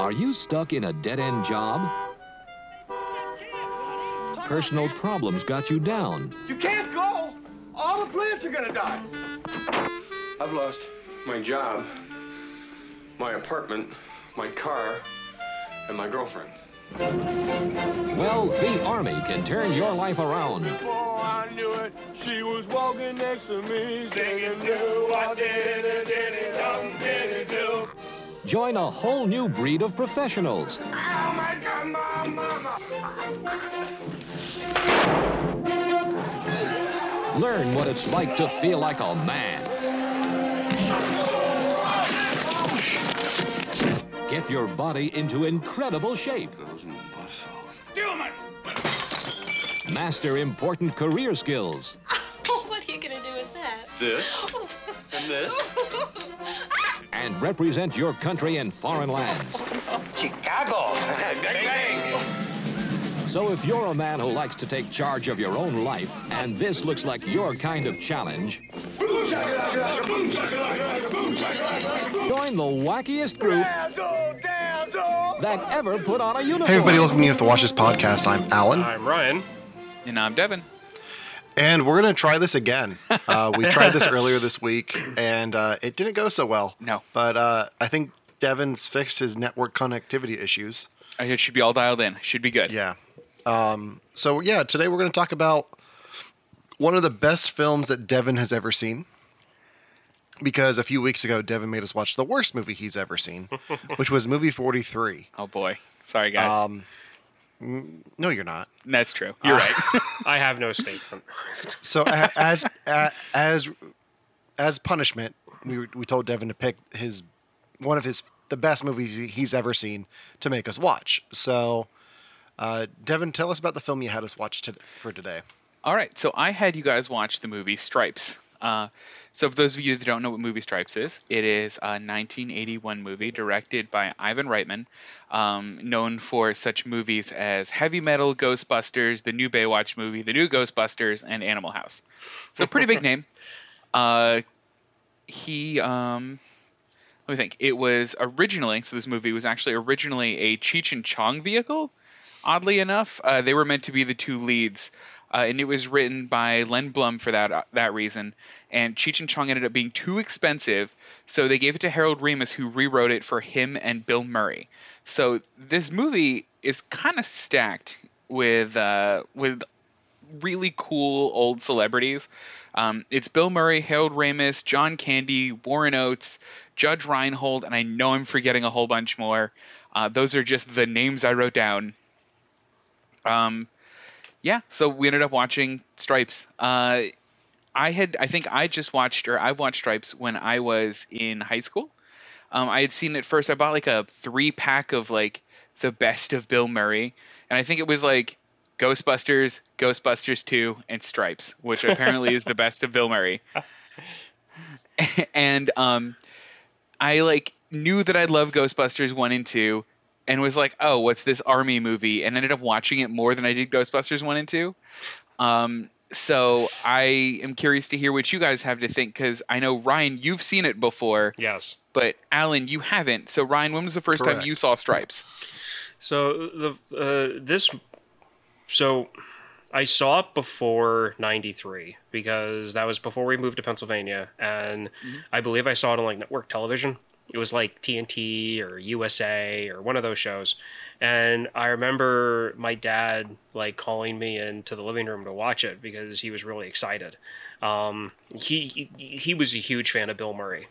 Are you stuck in a dead-end job? Personal problems got you down. You can't go. All the plants are gonna die. I've lost my job, my apartment, my car, and my girlfriend. Well, the Army can turn your life around. Before I knew it, she was walking next to me, singing, do I did it, did it, dum, did it, do. Join a whole new breed of professionals. Oh my God, my mama. Learn what it's like to feel like a man. Get your body into incredible shape. Master important career skills. what are you gonna do with that? This and this. And represent your country in foreign lands. Chicago. bang, bang. So if you're a man who likes to take charge of your own life, and this looks like your kind of challenge, join the wackiest group Dazzle, dazzle. that ever put on a uniform. Hey, everybody, welcome to You Have to Watch This podcast. I'm Allen, I'm Ryan. And I'm Devon. And we're going to try this again. Uh, we tried this earlier this week, and uh, it didn't go so well. No. But uh, I think Devon's fixed his network connectivity issues. It should be all dialed in. Should be good. Yeah. Um, so, yeah, today we're going to talk about one of the best films that Devon has ever seen. Because a few weeks ago, Devon made us watch the worst movie he's ever seen, which was movie 43. Oh boy. Sorry guys. Um, no, you're not. That's true. You're right. I have no statement. So as as as punishment, we we told Devon to pick his one of his the best movies he's ever seen to make us watch. So, uh, Devon, tell us about the film you had us watch to, for today. All right, so I had you guys watch the movie Stripes. Uh, so, for those of you that don't know what movie Stripes is, it is a 1981 movie directed by Ivan Reitman, um, known for such movies as Heavy Metal, Ghostbusters, the new Baywatch movie, the new Ghostbusters, and Animal House. So, pretty big name. Uh, he, um, let me think. It was originally, so this movie was actually originally a Cheech and Chong vehicle. Oddly enough, uh, they were meant to be the two leads, uh, and it was written by Len Blum for that uh, that reason. And Cheech and Chong ended up being too expensive, so they gave it to Harold Ramis, who rewrote it for him and Bill Murray. So this movie is kind of stacked with uh, with really cool old celebrities. Um, it's Bill Murray, Harold Ramis, John Candy, Warren Oates, Judge Reinhold, and I know I'm forgetting a whole bunch more. Uh, those are just the names I wrote down. Um, yeah, so we ended up watching Stripes. Uh, I had, I think I just watched, or I watched Stripes when I was in high school. Um, I had seen it first. I bought like a three pack of like the best of Bill Murray, and I think it was like Ghostbusters, Ghostbusters 2, and Stripes, which apparently is the best of Bill Murray. and um, I like knew that I loved Ghostbusters 1 and 2 and was like, "Oh, what's this army movie?" and ended up watching it more than I did Ghostbusters 1 and 2. Um, so I am curious to hear what you guys have to think cuz I know Ryan, you've seen it before, Yes. but Allen, you haven't. So Ryan, when was the first time you saw Stripes? So the uh, this so I saw it before '93 because that was before we moved to Pennsylvania, and I believe I saw it on like network television. It was like TNT or USA or one of those shows, and I remember my dad like calling me into the living room to watch it because he was really excited. Um, he, he he was a huge fan of Bill Murray,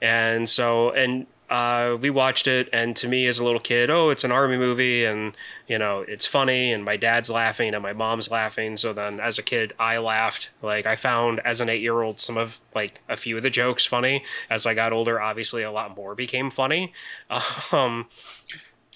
and so and uh, we watched it, and to me as a little kid, oh, it's an army movie, and you know it's funny, and my dad's laughing, and my mom's laughing. So then, as a kid, I laughed. Like I found as an eight-year-old some of like a few of the jokes funny. As I got older, obviously a lot more became funny. Um,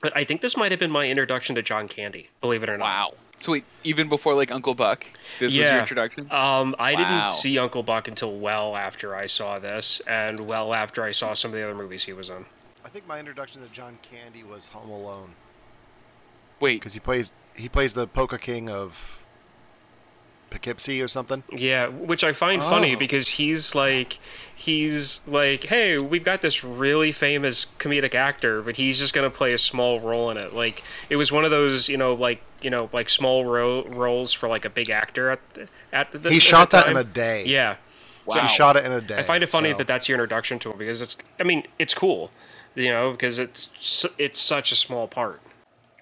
but I think this might have been my introduction to John Candy. Believe it or not. Wow. So wait, even before like Uncle Buck, this was your introduction? Um, I Wow. didn't see Uncle Buck until well after I saw this, and well after I saw some of the other movies he was in. I think my introduction to John Candy was Home Alone Wait, because he plays he plays the Polka King of Poughkeepsie or something. Yeah, which I find funny Oh. because he's like, he's like, hey, we've got this really famous comedic actor, but he's just gonna play a small role in it. Like, it was one of those, you know, like, you know, like small ro- roles for like a big actor at the, at the. He at shot the that in a day. Yeah, So he shot it in a day. I find it funny so- that that's your introduction to him because it's. I mean, it's cool, you know, because it's it's such a small part.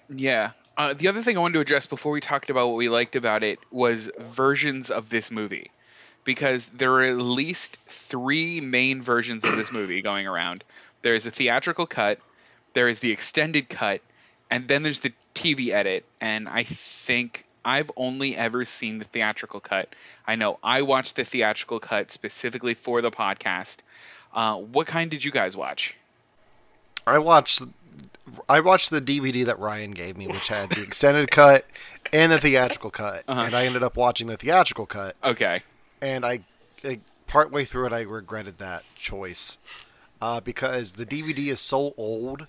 Yeah. Uh, the other thing I wanted to address before we talked about what we liked about it was versions of this movie. Because there are at least three main versions of this movie going around. There's a theatrical cut, there is the extended cut, and then there's the TV edit. And I think I've only ever seen the theatrical cut. I know I watched the theatrical cut specifically for the podcast. Uh, what kind did you guys watch? I watched I watched the DVD that Ryan gave me, which had the extended cut and the theatrical cut, Uh-huh. and I ended up watching the theatrical cut. Okay. And I, I partway through it, I regretted that choice uh, because the DVD is so old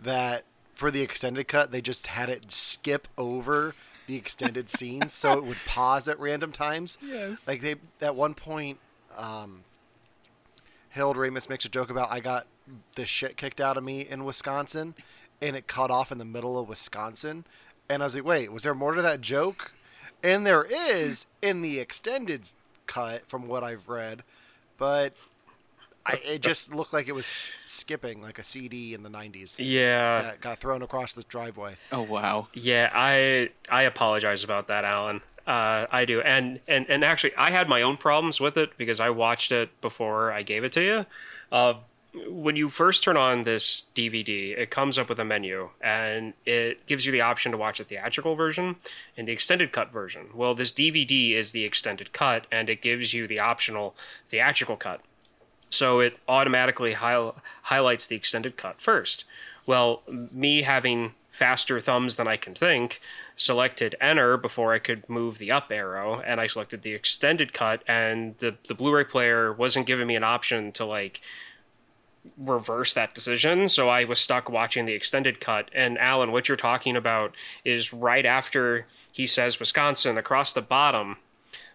that for the extended cut, they just had it skip over the extended scenes, so it would pause at random times. Yes. Like they at one point, um, Harold Ramis makes a joke about I got the shit kicked out of me in Wisconsin, and it cut off in the middle of Wisconsin, and I was like, wait, was there more to that joke? And there is in the extended cut from what I've read, but I, it just looked like it was skipping like a CD in the '90s Yeah, that got thrown across the driveway. Oh, wow. Yeah, I I apologize about that, Allen. Uh, I do, and and and actually, I had my own problems with it because I watched it before I gave it to you. Uh, when you first turn on this DVD, it comes up with a menu and it gives you the option to watch a theatrical version and the extended cut version. Well, this DVD is the extended cut, and it gives you the optional theatrical cut. So it automatically hi- highlights the extended cut first. Well, me having faster thumbs than I can think, selected enter before I could move the up arrow, and I selected the extended cut, and the, the Blu ray player wasn't giving me an option to like reverse that decision. So I was stuck watching the extended cut. And Allen, what you're talking about is right after he says Wisconsin, across the bottom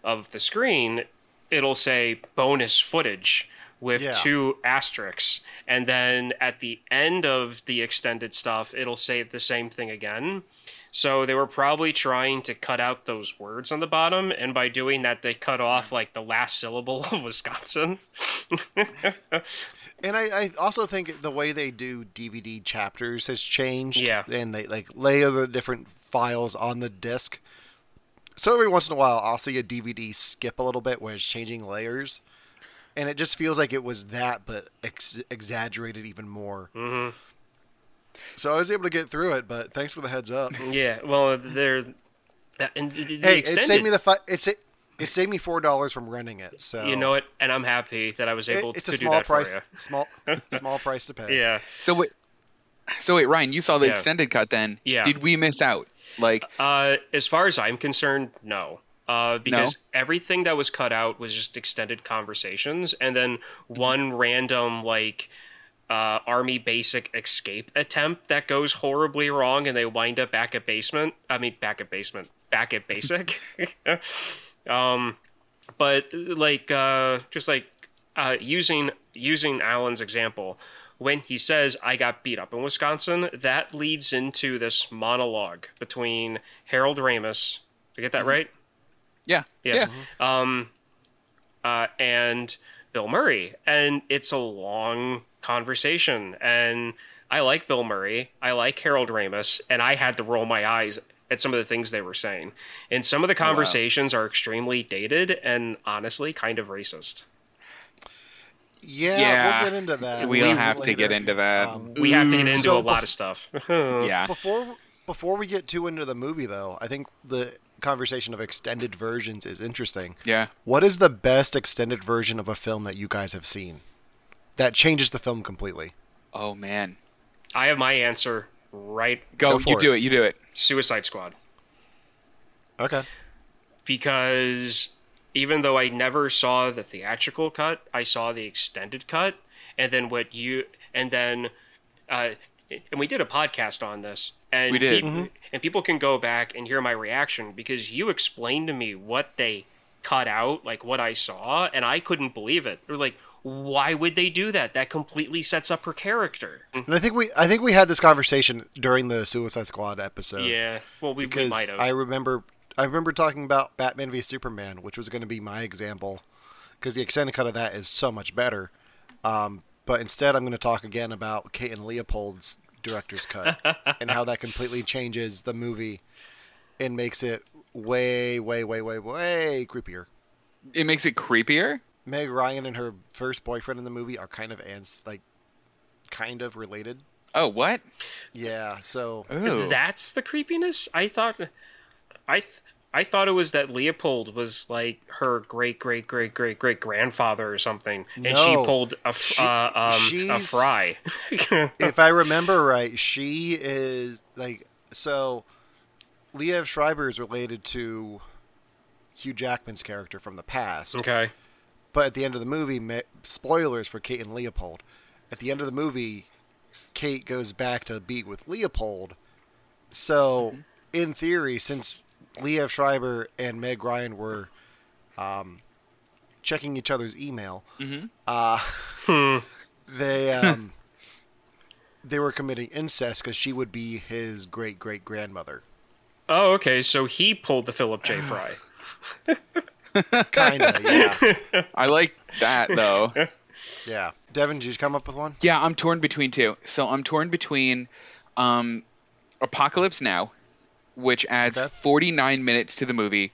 of the screen, it'll say bonus footage with Yeah. two asterisks. And then at the end of the extended stuff, it'll say the same thing again. So they were probably trying to cut out those words on the bottom, and by doing that, they cut off like the last syllable of Wisconsin. And I, I also think the way they do DVD chapters has changed. Yeah. And they like layer the different files on the disc. So every once in a while, I'll see a DVD skip a little bit where it's changing layers, and it just feels like it was that, but ex- exaggerated even more. Mhm. So I was able to get through it, but thanks for the heads up. Yeah, well, they're and the, the hey, extended, it saved me the fi- it, it saved me four dollars from renting it. So you know it, and I'm happy that I was It- able it's to a do that price, for you. small small price to pay. Yeah, So wait, so wait, Ryan, you saw the Yeah. extended cut then. Yeah. Did we miss out? Like, uh, as far as I'm concerned, no. Uh, because everything that was cut out was just extended conversations, and then Mm-hmm. one random like uh, army basic escape attempt that goes horribly wrong, and they wind up back at basement. I mean, back at basement, back at basic. um, but like uh, just like uh, using using Allen's example, when he says I got beat up in Wisconsin, that leads into this monologue between Harold Ramis. Did I get that right? yeah, Yes. yeah, Um, uh, and Bill Murray, and it's a long conversation. And I like Bill Murray. I like Harold Ramis, and I had to roll my eyes at some of the things they were saying. And some of the conversations are extremely dated and honestly kind of racist. Yeah, Yeah. we'll get into that. We'll later. have to get into that. Um, We have to get into So a lot bef- of stuff. yeah. Before before we get too into the movie, though, I think the conversation of extended versions is interesting. Yeah. What is the best extended version of a film that you guys have seen that changes the film completely? Oh man, I have my answer right. go, Go for you it. do it. You do it. Suicide Squad. Okay. because even though I never saw the theatrical cut, I saw the extended cut, and then what you and then uh, and we did a podcast on this, and We did. peop- and people can go back and hear my reaction because you explained to me what they cut out, like what I saw, and I couldn't believe it. Or like, why would they do that? That completely sets up her character. And I think we I think we had this conversation during the Suicide Squad episode. yeah, well, we, we because might have. I remember I remember talking about Batman v Superman, which was going to be my example, because the extended cut of that is so much better. Um, but instead, I'm going to talk again about Kate and Leopold's director's cut and how that completely changes the movie and makes it way, way, way, way, way creepier. It makes it creepier. Meg Ryan and her first boyfriend in the movie are kind of ans like kind of related. Oh, what? Yeah, so Ooh. That's the creepiness. I thought, I th- I thought it was that Leopold was like her great great great great great grandfather or something, and she pulled a f- She- uh, um, a fry. if I remember right, she is like so. Liev Schreiber is related to Hugh Jackman's character from the past, okay. But at the end of the movie, spoilers for Kate and Leopold. At the end of the movie, Kate goes back to be with Leopold. So, in theory, since Liev Schreiber and Meg Ryan were um, checking each other's email, uh, they um, they were committing incest because she would be his great great grandmother. Oh, okay. So he pulled the Philip J. Fry. Kind of, yeah, I like that though. yeah. Devon, did you come up with one? Yeah, I'm torn between two. So I'm torn between um, Apocalypse Now, which adds Okay. 49 minutes to the movie.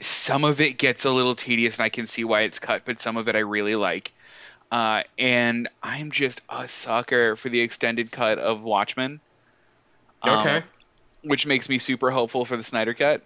Some of it gets a little tedious, and I can see why it's cut, but some of it I really like. Uh, and I'm just a sucker for the extended cut of Watchmen. um, Okay. which makes me super hopeful for the Snyder cut.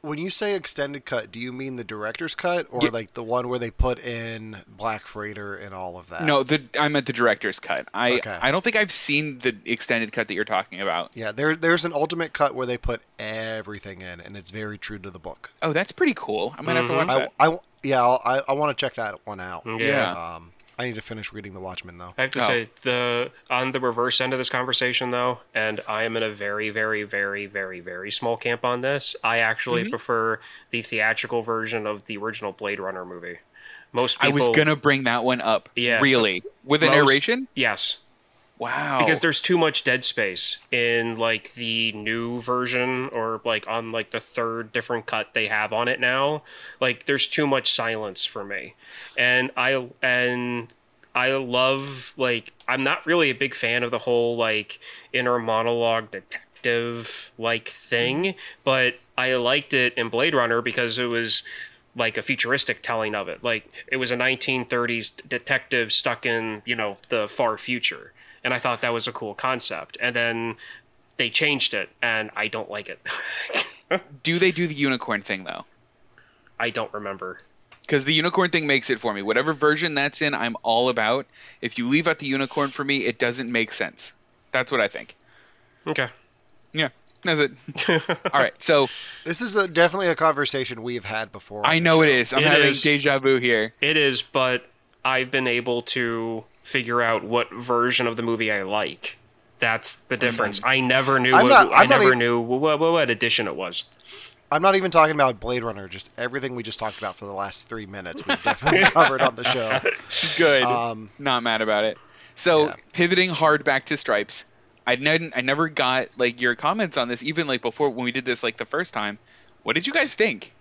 When you say extended cut, do you mean the director's cut or Yeah. like the one where they put in Black Freighter and all of that? No, the I meant the director's cut. I Okay. I don't think I've seen the extended cut that you're talking about. Yeah, there there's an ultimate cut where they put everything in, and it's very true to the book. Oh, that's pretty cool. I might have to watch I, that. I yeah, I'll, I I want to check that one out. Yeah. Um, I need to finish reading The Watchmen though. I have to Oh. say the on the reverse end of this conversation though, and I am in a very, very, very, very, very small camp on this. I actually Mm-hmm. prefer the theatrical version of the original Blade Runner movie. Most people, I was gonna bring that one up. Yeah. Really? With a Most- narration? yes, Wow. because there's too much dead space in like the new version or like on like the third different cut they have on it now like there's too much silence for me and i and i love like i'm not really a big fan of the whole like inner monologue detective like thing but i liked it in blade runner because it was like a futuristic telling of it. Like it was a 1930s detective stuck in, you know, the far future. And I thought that was a cool concept. And then they changed it and I don't like it. do they do the unicorn thing though? I don't remember. Because the unicorn thing makes it for me. Whatever version that's in, I'm all about. If you leave out the unicorn for me, it doesn't make sense. That's what I think. Okay. Yeah, that's it. all right, so This is a, definitely a conversation we've had before. I know show. it is. I'm It having is. deja vu here. It is, but I've been able to figure out what version of the movie I like. That's the difference. I never knew I'm what, not- I I'm not never even- knew what, what, what edition it was. I'm not even talking about Blade Runner. Just everything we just talked about for the last three minutes. We've definitely covered on the show. Good. Um, Not mad about it. So Yeah. pivoting hard back to Stripes. I didn't. I never got like your comments on this, even like before when we did this like the first time. What did you guys think?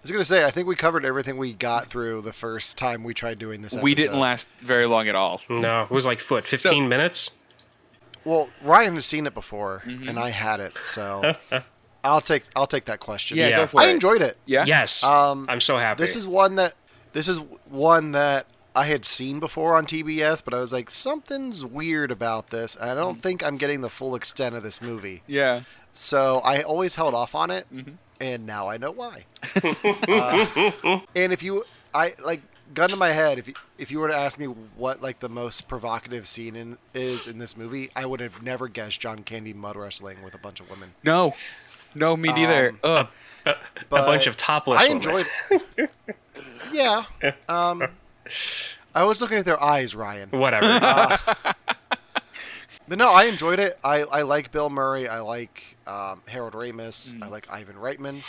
I was gonna say I think we covered everything we got through the first time we tried doing this. We didn't last very long at all. No, it was like, foot 15 minutes? Well, Ryan has seen it before, Mm-hmm. and I had it, so I'll take I'll take that question. Yeah, Yeah. go for I it. enjoyed it. Yeah. Yes. Um, I'm so happy. This is one that this is one that I had seen before on TBS, but I was like, something's weird about this. I don't Mm. think I'm getting the full extent of this movie. Yeah. So I always held off on it, Mm-hmm. And now I know why. uh, and if you, I like gun to my head, if you, if you were to ask me what like the most provocative scene in is in this movie, I would have never guessed John Candy mud wrestling with a bunch of women. No. No, me neither. Um, Ugh. a But bunch of topless I women. enjoyed. yeah. Um, I was looking at their eyes, Ryan. Whatever. But no, I enjoyed it. I, I like Bill Murray. I like um, Harold Ramis. I like Ivan Reitman.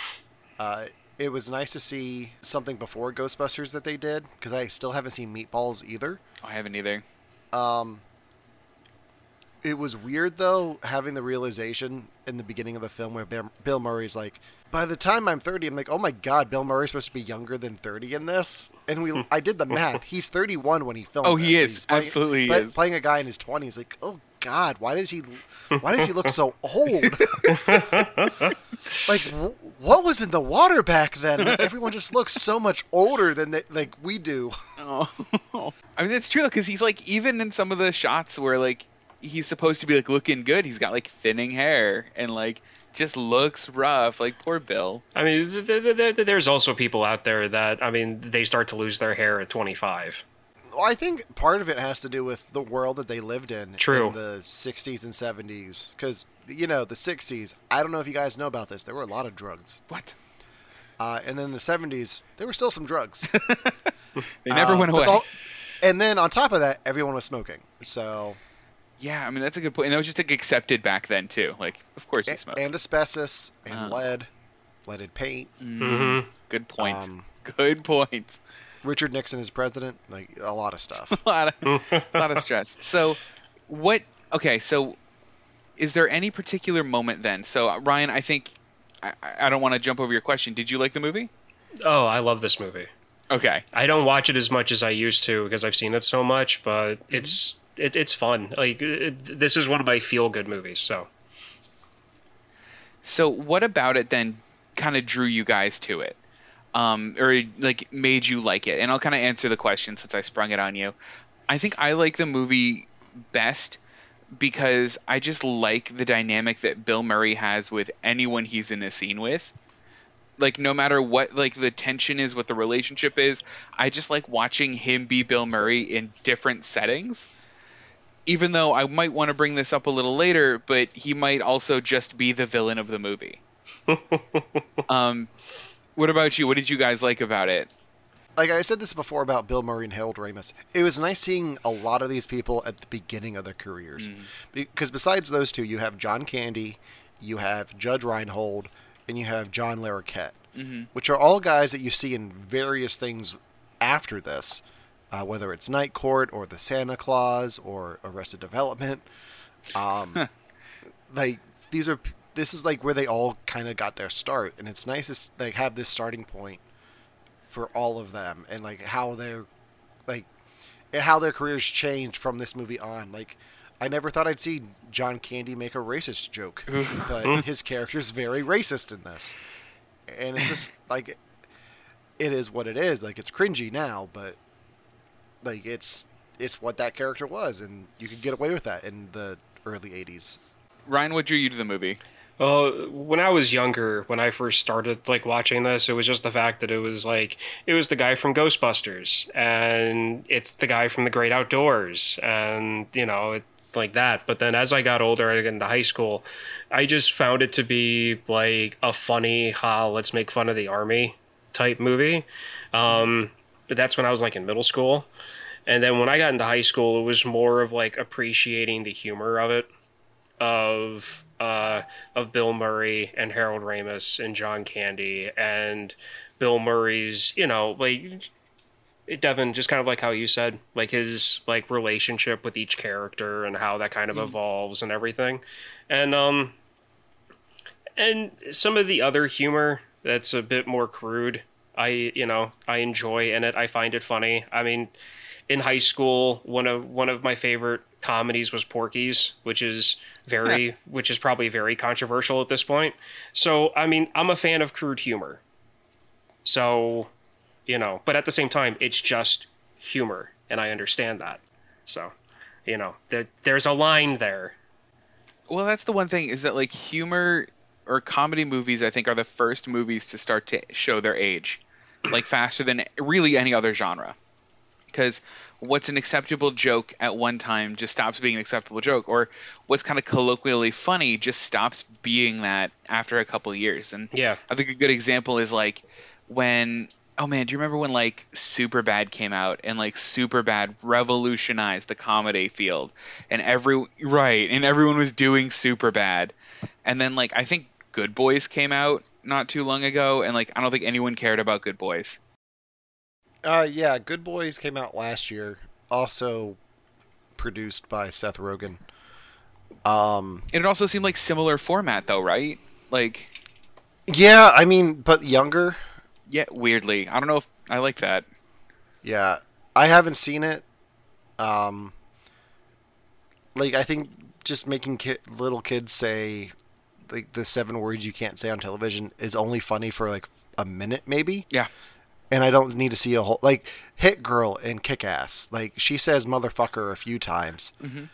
Uh, it was nice to see something before Ghostbusters that they did because I still haven't seen Meatballs either. I haven't either. Um, it was weird though having the realization in the beginning of the film where Bill- Bill Murray's like, by the time I'm 30, I'm like, oh my god, Bill Murray's supposed to be younger than 30 in this, and we I did the math. He's 31 when he filmed. Oh, this, he but is. he's playing- Absolutely he is. Playing a guy in his 20s, like, oh god, why does he, why does he look so old? like, wh- what was in the water back then? Like, everyone just looks so much older than they, like we do. Oh, I mean it's true because he's like even in some of the shots where like he's supposed to be like looking good, he's got like thinning hair and like just looks rough. Like poor Bill. I mean, th- th- th- th- there's also people out there that I mean, they start to lose their hair at 25. Well, I think part of it has to do with the world that they lived in True. in the 60s and 70s. Because, you know, the 60s, I don't know if you guys know about this, there were a lot of drugs. What? Uh, and then the 70s, there were still some drugs. They never Uh, went away. the and then on top of that, everyone was smoking. So, Yeah, I mean that's a good point. And that was just like accepted back then too. Like of course you a- smoke. and asbestos and Uh. lead, leaded paint. Mm-hmm. Good point. Um, good point. Richard Nixon is president. Like, a lot of stuff. a lot of a lot of stress. So, what? Okay, so is there any particular moment then? So, uh, Ryan, I think I, I don't want to jump over your question. Did you like the movie? Oh, I love this movie. Okay. I don't watch it as much as I used to because I've seen it so much, but Mm-hmm. it's it, it's fun. Like it, this is one of my feel good movies. So So, what about it then kind of drew you guys to it? Um, or like made you like it? And I'll kind of answer the question since I sprung it on you. I think I like the movie best because I just like the dynamic that Bill Murray has with anyone he's in a scene with. Like no matter what like the tension is, what the relationship is, I just like watching him be Bill Murray in different settings. Even though I might want to bring this up a little later, but he might also just be the villain of the movie. um, what about you? What did you guys like about it? like I said this before about Bill Murray and Harold Ramis. It was nice seeing a lot of these people at the beginning of their careers, because besides those two, you have John Candy, you have Judge Reinhold, and you have John Larroquette, which are all guys that you see in various things after this, uh, whether it's Night Court or The Santa Claus or Arrested Development. Um, like these are this is like where they all kind of got their start, and it's nice to like have this starting point for all of them and like how they're like and how their careers changed from this movie on. Like i never thought i'd see john candy make a racist joke but his character's very racist in this. And it's just like it is what it is. Like it's cringy now but like it's it's what that character was and you could get away with that in the early 80s Ryan, what drew you to the movie? Uh, when I was younger, when I first started like watching this, it was just the fact that it was like it was the guy from Ghostbusters, and it's the guy from The Great Outdoors, and you know, it, like that. But then as I got older, got into high school, I just found it to be like a funny, ha, let's make fun of the army type movie. Um, that's when I was like in middle school, and then when I got into high school, it was more of like appreciating the humor of it of uh, of Bill Murray and Harold Ramis and John Candy and Bill Murray's, you know, like Devon, just kind of like how you said, like his like relationship with each character and how that kind of evolves and everything, and um, and some of the other humor that's a bit more crude. I you know I enjoy in it. I find it funny. I mean, in high school, one of one of my favorite comedies was Porky's, which is very which is probably very controversial at this point. So, I mean, I'm a fan of crude humor. So, you know, but at the same time, it's just humor, and I understand that. So, you know, there, there's a line there. Well, that's the one thing is that like humor or comedy movies, I think, are the first movies to start to show their age, like faster than really any other genre. Because what's an acceptable joke at one time just stops being an acceptable joke, or what's kind of colloquially funny just stops being that after a couple years. And Yeah. I think a good example is like when oh man, do you remember when like Super Bad came out and like Super Bad revolutionized the comedy field and every right and everyone was doing Super Bad, and then like I think Good Boys came out not too long ago and like I don't think anyone cared about Good Boys. Uh, yeah, Good Boys came out last year. Also produced by Seth Rogen. Um, And it also seemed like similar format though, right? Like yeah, I mean, but younger. yeah, weirdly. I don't know if I like that. Yeah, I haven't seen it. Um, like I think just making ki- little kids say like the seven words you can't say on television is only funny for like a minute, maybe. Yeah. And I don't need to see a whole like Hit Girl in Kick Ass. Like she says motherfucker a few times, Mhm.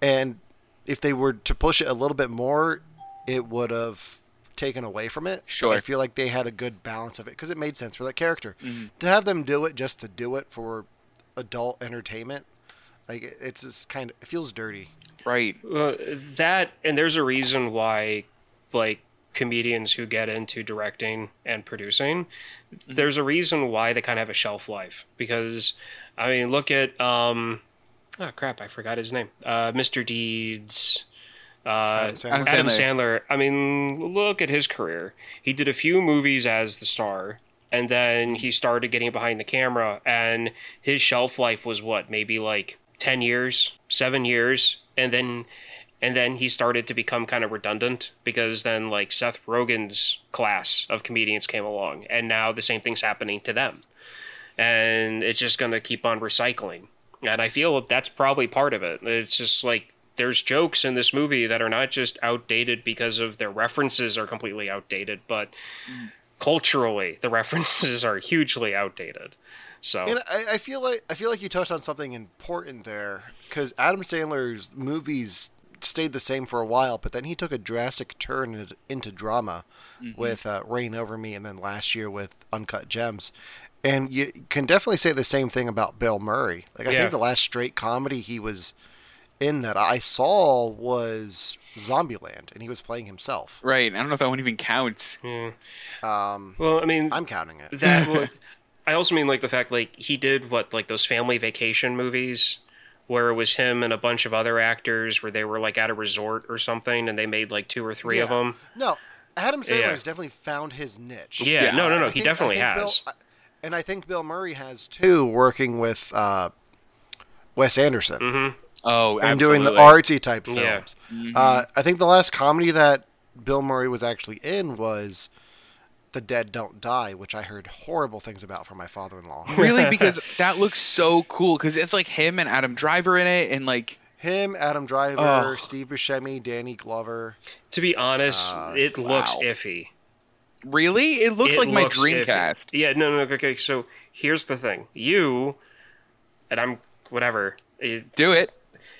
and if they were to push it a little bit more, it would have taken away from it. But Sure. I feel like they had a good balance of it because it made sense for that character. Mhm. To have them do it just to do it for adult entertainment, like it's just kind of it feels dirty. Right. Uh, that and there's a reason why like comedians who get into directing and producing there's a reason why they kind of have a shelf life because i mean look at um oh crap i forgot his name uh mr deeds uh Adam Sandler. Adam Adam Sandler. Sandler. I mean, look at his career. He did a few movies as the star, and then he started getting behind the camera, and his shelf life was what, maybe like ten years, seven years, and then and then he started to become kind of redundant because then like Seth Rogen's class of comedians came along, and now the same thing's happening to them, and it's just going to keep on recycling. And I feel that's probably part of it. It's just like there's jokes in this movie that are not just outdated because of their references are completely outdated, but culturally the references are hugely outdated. So And I, I feel like I feel like you touched on something important there because Adam Sandler's movies stayed the same for a while, but then he took a drastic turn into, into drama with uh, Reign Over Me, and then last year with Uncut Gems. And you can definitely say the same thing about Bill Murray. Like I Yeah. think the last straight comedy he was in that I saw was Zombieland, and he was playing himself. Right. I don't know if that one even counts. yeah. Um, well, I mean I'm counting it. that. well, I also mean like the fact like he did what like those family vacation movies where it was him and a bunch of other actors where they were like at a resort or something and they made like two or three of them. No, Adam Sandler Yeah. has definitely found his niche. Yeah, Yeah, no, no, no, I he think- definitely has. Bill, and I think Bill Murray has too, working with uh, Wes Anderson Mhm. Oh, and doing the artsy type Yeah. films. Uh, I think the last comedy that Bill Murray was actually in was The Dead Don't Die, which I heard horrible things about from my father-in-law. really because that looks so cool because it's like him and Adam Driver in it and like Him, Adam Driver, Oh. Steve Buscemi, Danny Glover. To be honest, Uh, it looks wow. iffy. really it looks It like my looks iffy. Dreamcast. Yeah, no, no, okay. So here's the thing: you and I'm whatever. it- Do it.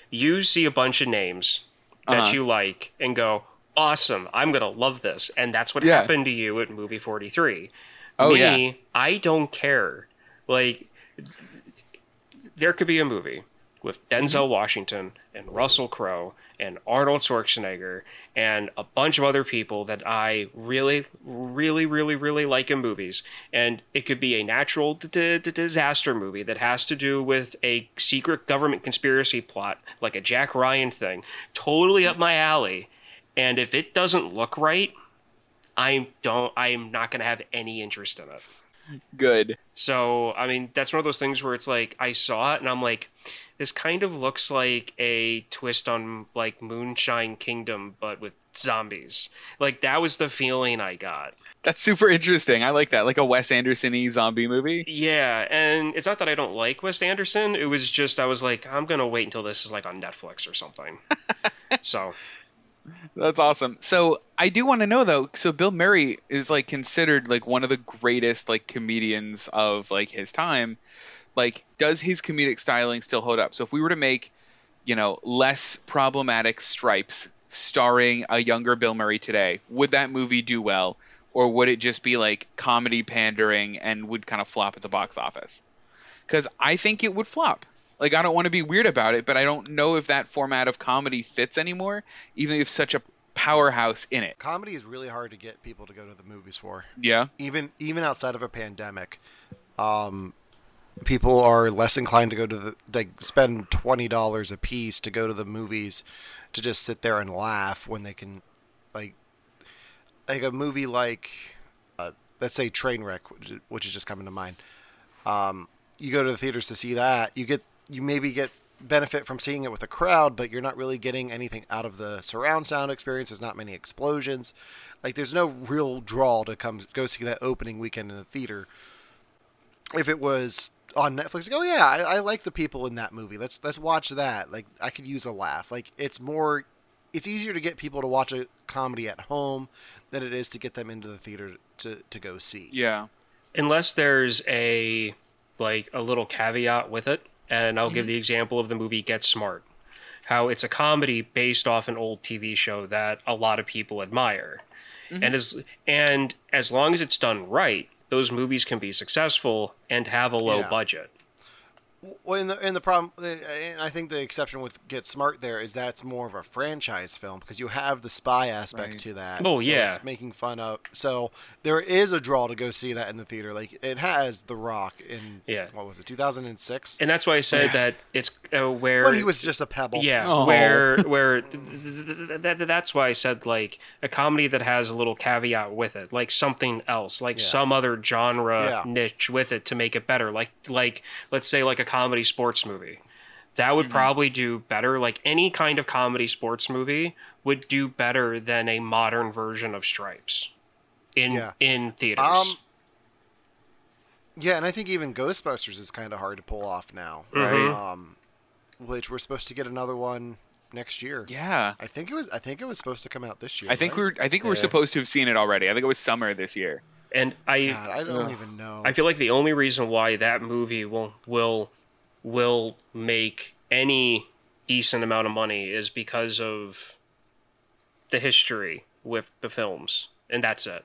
You see a bunch of names that Uh-huh. you like and go, "Awesome! I'm gonna love this." And that's what Yeah. happened to you at movie 43. Oh, Me, yeah. I don't care. Like, there could be a movie with Denzel Mm-hmm. Washington and Russell Crowe and Arnold Schwarzenegger and a bunch of other people that I really, really, really, really like in movies. And it could be a natural d- d- d- disaster movie that has to do with a secret government conspiracy plot, like a Jack Ryan thing. Totally up my alley. And if it doesn't look right, I don't. I am not going to have any interest in it. Good. So, I mean, that's one of those things where it's like I saw it and I'm like, this kind of looks like a twist on like Moonshine Kingdom, but with zombies. Like that was the feeling I got. That's super interesting. I like that. Like a Wes Anderson-y zombie movie. Yeah, and it's not that I don't like Wes Anderson. It was just I was like, I'm gonna wait until this is like on Netflix or something. so That's awesome. So I do want to know though. So Bill Murray is like considered like one of the greatest like comedians of like his time. Like, does his comedic styling still hold up? So if we were to make, you know, less problematic Stripes starring a younger Bill Murray today, would that movie do well, or would it just be like comedy pandering and would kind of flop at the box office? Because I think it would flop. Like I don't want to be weird about it, but I don't know if that format of comedy fits anymore, even if such a powerhouse in it. Comedy is really hard to get people to go to the movies for. Yeah. Even even outside of a pandemic, um, people are less inclined to go to the like spend twenty dollars a piece to go to the movies to just sit there and laugh when they can like like a movie like uh, let's say Trainwreck, which, is- which is just coming to mind. Um, you go to the theaters to see that, you get you maybe get benefit from seeing it with a crowd, but you're not really getting anything out of the surround sound experience. There's not many explosions. Like there's no real draw to come go see that opening weekend in the theater. If it was on Netflix, like, oh yeah, I, I like the people in that movie. Let's let's watch that. Like I could use a laugh. Like it's more, it's easier to get people to watch a comedy at home than it is to get them into the theater to to go see. Yeah. unless there's a like a little caveat with it and i'll give mm-hmm. the example of the movie get smart how it's a comedy based off an old tv show that a lot of people admire. Mm-hmm. And as and as long as it's done right those movies can be successful and have a low Yeah. budget Well, and the and the problem, and I think the exception with Get Smart there is that's more of a franchise film because you have the spy aspect Right. to that. Oh, so yeah. it's making fun of. So there is a draw to go see that in the theater. Like it has The Rock in Yeah. what was it, 2006, and that's why i said Yeah. that it's uh, where when he was just a pebble. Yeah, Oh. where where th- th- th- th- that's why I said like a comedy that has a little caveat with it, like something else, like Yeah. some other genre Yeah. niche with it to make it better. Like like let's say like a comedy sports movie. That would probably do better. Like any kind of comedy sports movie would do better than a modern version of Stripes in Yeah. in theaters. Um, Yeah, and I think even Ghostbusters is kind of hard to pull off now. Mhm. Um, which we're supposed to get another one next year. Yeah. I think it was. I think it was supposed to come out this year. I think right? we're I think we're supposed to have seen it already. I think it was summer this year. and I God, I don't even know. I feel like the only reason why that movie will will will make any decent amount of money is because of the history with the films, and that's it.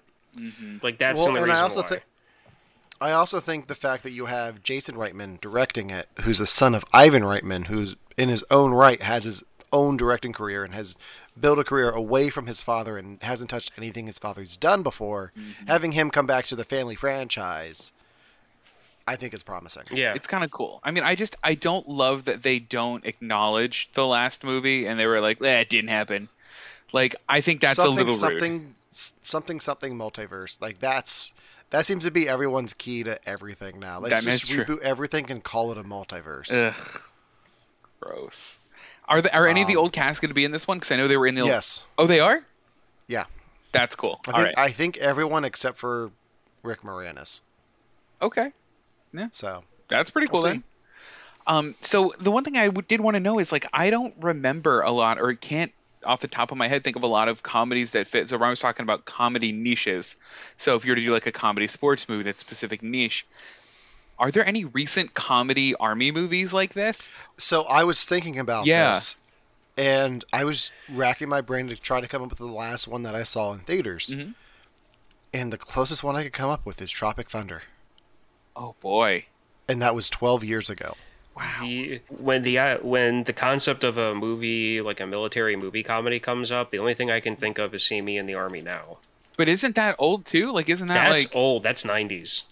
Like that's the Well, only and I reason also why. think- I also think the fact that you have Jason Reitman directing it, who's the son of Ivan Reitman, who's in his own right has his own directing career and has built a career away from his father and hasn't touched anything his father's done before, Mm-hmm. having him come back to the family franchise, I think is promising. yeah, It's kind of cool. I mean, I just I don't love that they don't acknowledge the last movie and they were like, "Eh, it didn't happen." Like, I think that's something, a little something, rude. something, something multiverse. Like that's that seems to be everyone's key to everything now. Let's That is just true. reboot everything and call it a multiverse. Ugh. Gross. Are the, are any of the Um, old cast going to be in this one? Because I know they were in the. old- Yes. Oh, they are. Yeah. That's cool. I All think right. I think everyone except for Rick Moranis. Okay. So That's pretty cool We'll then. Um, so the one thing I w- did want to know is like I don't remember a lot, or can't off the top of my head think of a lot of comedies that fit. So I was talking about comedy niches. So if you were to do like a comedy sports movie that's specific niche, are there any recent comedy army movies like this? so I was thinking about Yeah. this, and I was racking my brain to try to come up with the last one that I saw in theaters. Mm-hmm. And the closest one I could come up with is Tropic Thunder, Oh boy. and that was 12 years ago. The, when the uh, when the concept of a movie like a military movie comedy comes up, the only thing I can think of is "See Me in the Army Now." But isn't that old too? Like, isn't that That's like old. That's '90s.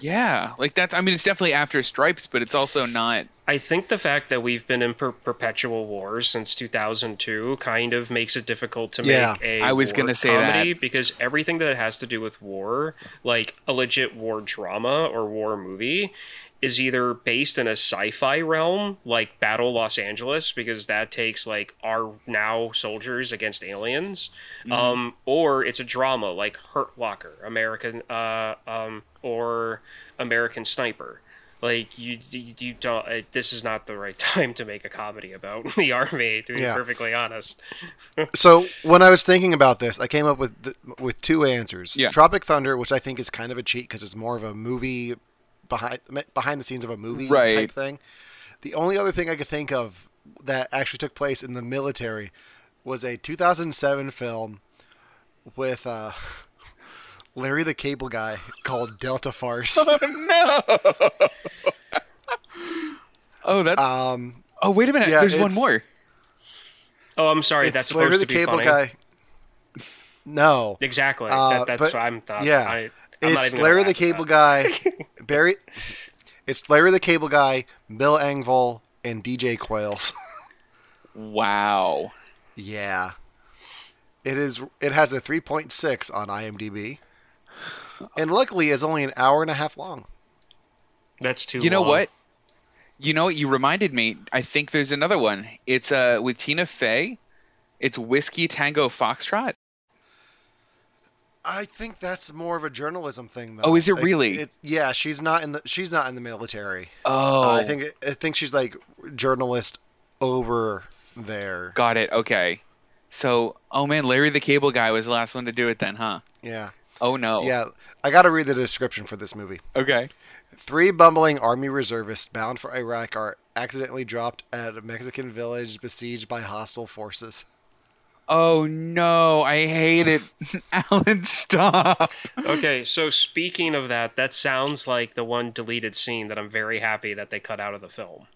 Yeah? Like that's. I mean, it's definitely after Stripes, but it's also not. I think the fact that we've been in per- perpetual wars since 2002 kind of makes it difficult to Yeah. make a I was war gonna say comedy that. because everything that has to do with war, like a legit war drama or war movie, is either based in a sci-fi realm like Battle Los Angeles because that takes like our now soldiers against aliens, Mm-hmm. um, or it's a drama like Hurt Locker, American, uh, um, or American Sniper like you you, you don't uh, this is not the right time to make a comedy about the army to be Yeah. perfectly honest So when I was thinking about this, I came up with th- with two answers. Yeah. Tropic Thunder, which I think is kind of a cheat because it's more of a movie behind behind the scenes of a movie Right. type thing. The only other thing I could think of that actually took place in the military was a 2007 film with uh, Larry the Cable Guy called Delta Farce. Oh, no! oh, that's. Um, oh, wait a minute. yeah, There's one more. oh i'm sorry it's that's Larry supposed the to be Cable funny Guy. No, Exactly. Uh, that, that's but- what I'm thought. yeah. I, I'm not it's Larry the Cable that. Guy, Barry. It's Larry the Cable Guy, Bill Engvall, and DJ Qualls. Wow. yeah, it is. It has a 3.6 on IMDb, and luckily, it's only an hour and a half long. That's too. You know long. what? You know what? You reminded me. I think there's another one. It's uh with Tina Fey. It's Whiskey Tango Foxtrot. I think that's more of a journalism thing, though. Oh, is it Like, really? It's, yeah, she's not in the. She's not in the military. Oh, Uh, I think. I think she's like journalist over there. got it. Okay. So, oh man, Larry the Cable Guy was the last one to do it then, huh? Yeah. Oh no. Yeah. I got to read the description for this movie. Okay. Three bumbling army reservists bound for Iraq are accidentally dropped at a Mexican village besieged by hostile forces. Oh no, I hate it. Allen, stop. Okay, so speaking of that, that sounds like the one deleted scene that I'm very happy that they cut out of the film.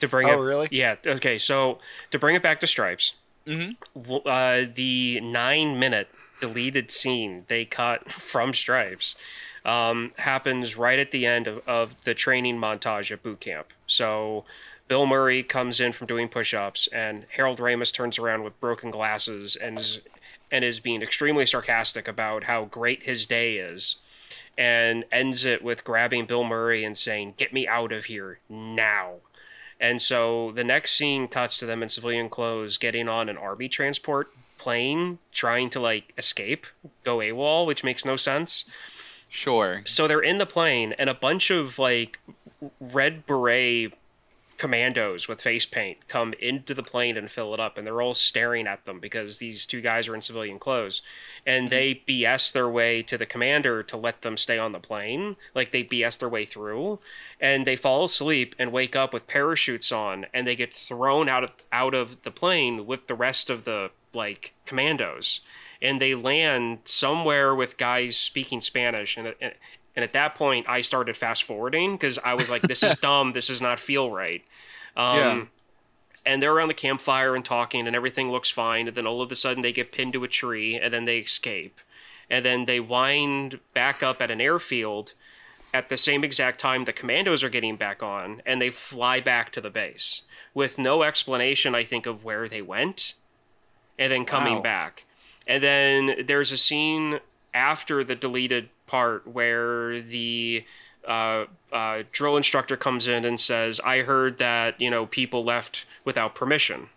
To bring Oh, it, really? Yeah. Okay, so to bring it back to Stripes, Mhm. uh, the nine-minute deleted scene they cut from Stripes um, happens right at the end of, of the training montage at boot camp. So Bill Murray comes in from doing push-ups, and Harold Ramis turns around with broken glasses and is, and is being extremely sarcastic about how great his day is, and ends it with grabbing Bill Murray and saying, "Get me out of here now." And so the next scene cuts to them in civilian clothes getting on an army transport plane, trying to like escape, go AWOL, which makes no sense. Sure. So they're in the plane, and a bunch of like red beret commandos with face paint come into the plane and fill it up, and they're all staring at them because these two guys are in civilian clothes, and they mm-hmm. BS their way to the commander to let them stay on the plane, like they BS their way through, and they fall asleep and wake up with parachutes on, and they get thrown out of out of the plane with the rest of the like commandos. And they land somewhere with guys speaking Spanish. And, and, and at that point, I started fast forwarding because I was like, this is dumb. This does not feel right. Um, Yeah. And they're around the campfire and talking, and everything looks fine. And then all of a sudden, they get pinned to a tree, and then they escape. And then they wind back up at an airfield at the same exact time the commandos are getting back on, and they fly back to the base with no explanation, I think, of where they went and then coming Wow. back. And then there's a scene after the deleted part where the uh, uh, drill instructor comes in and says, "I heard that you know people left without permission."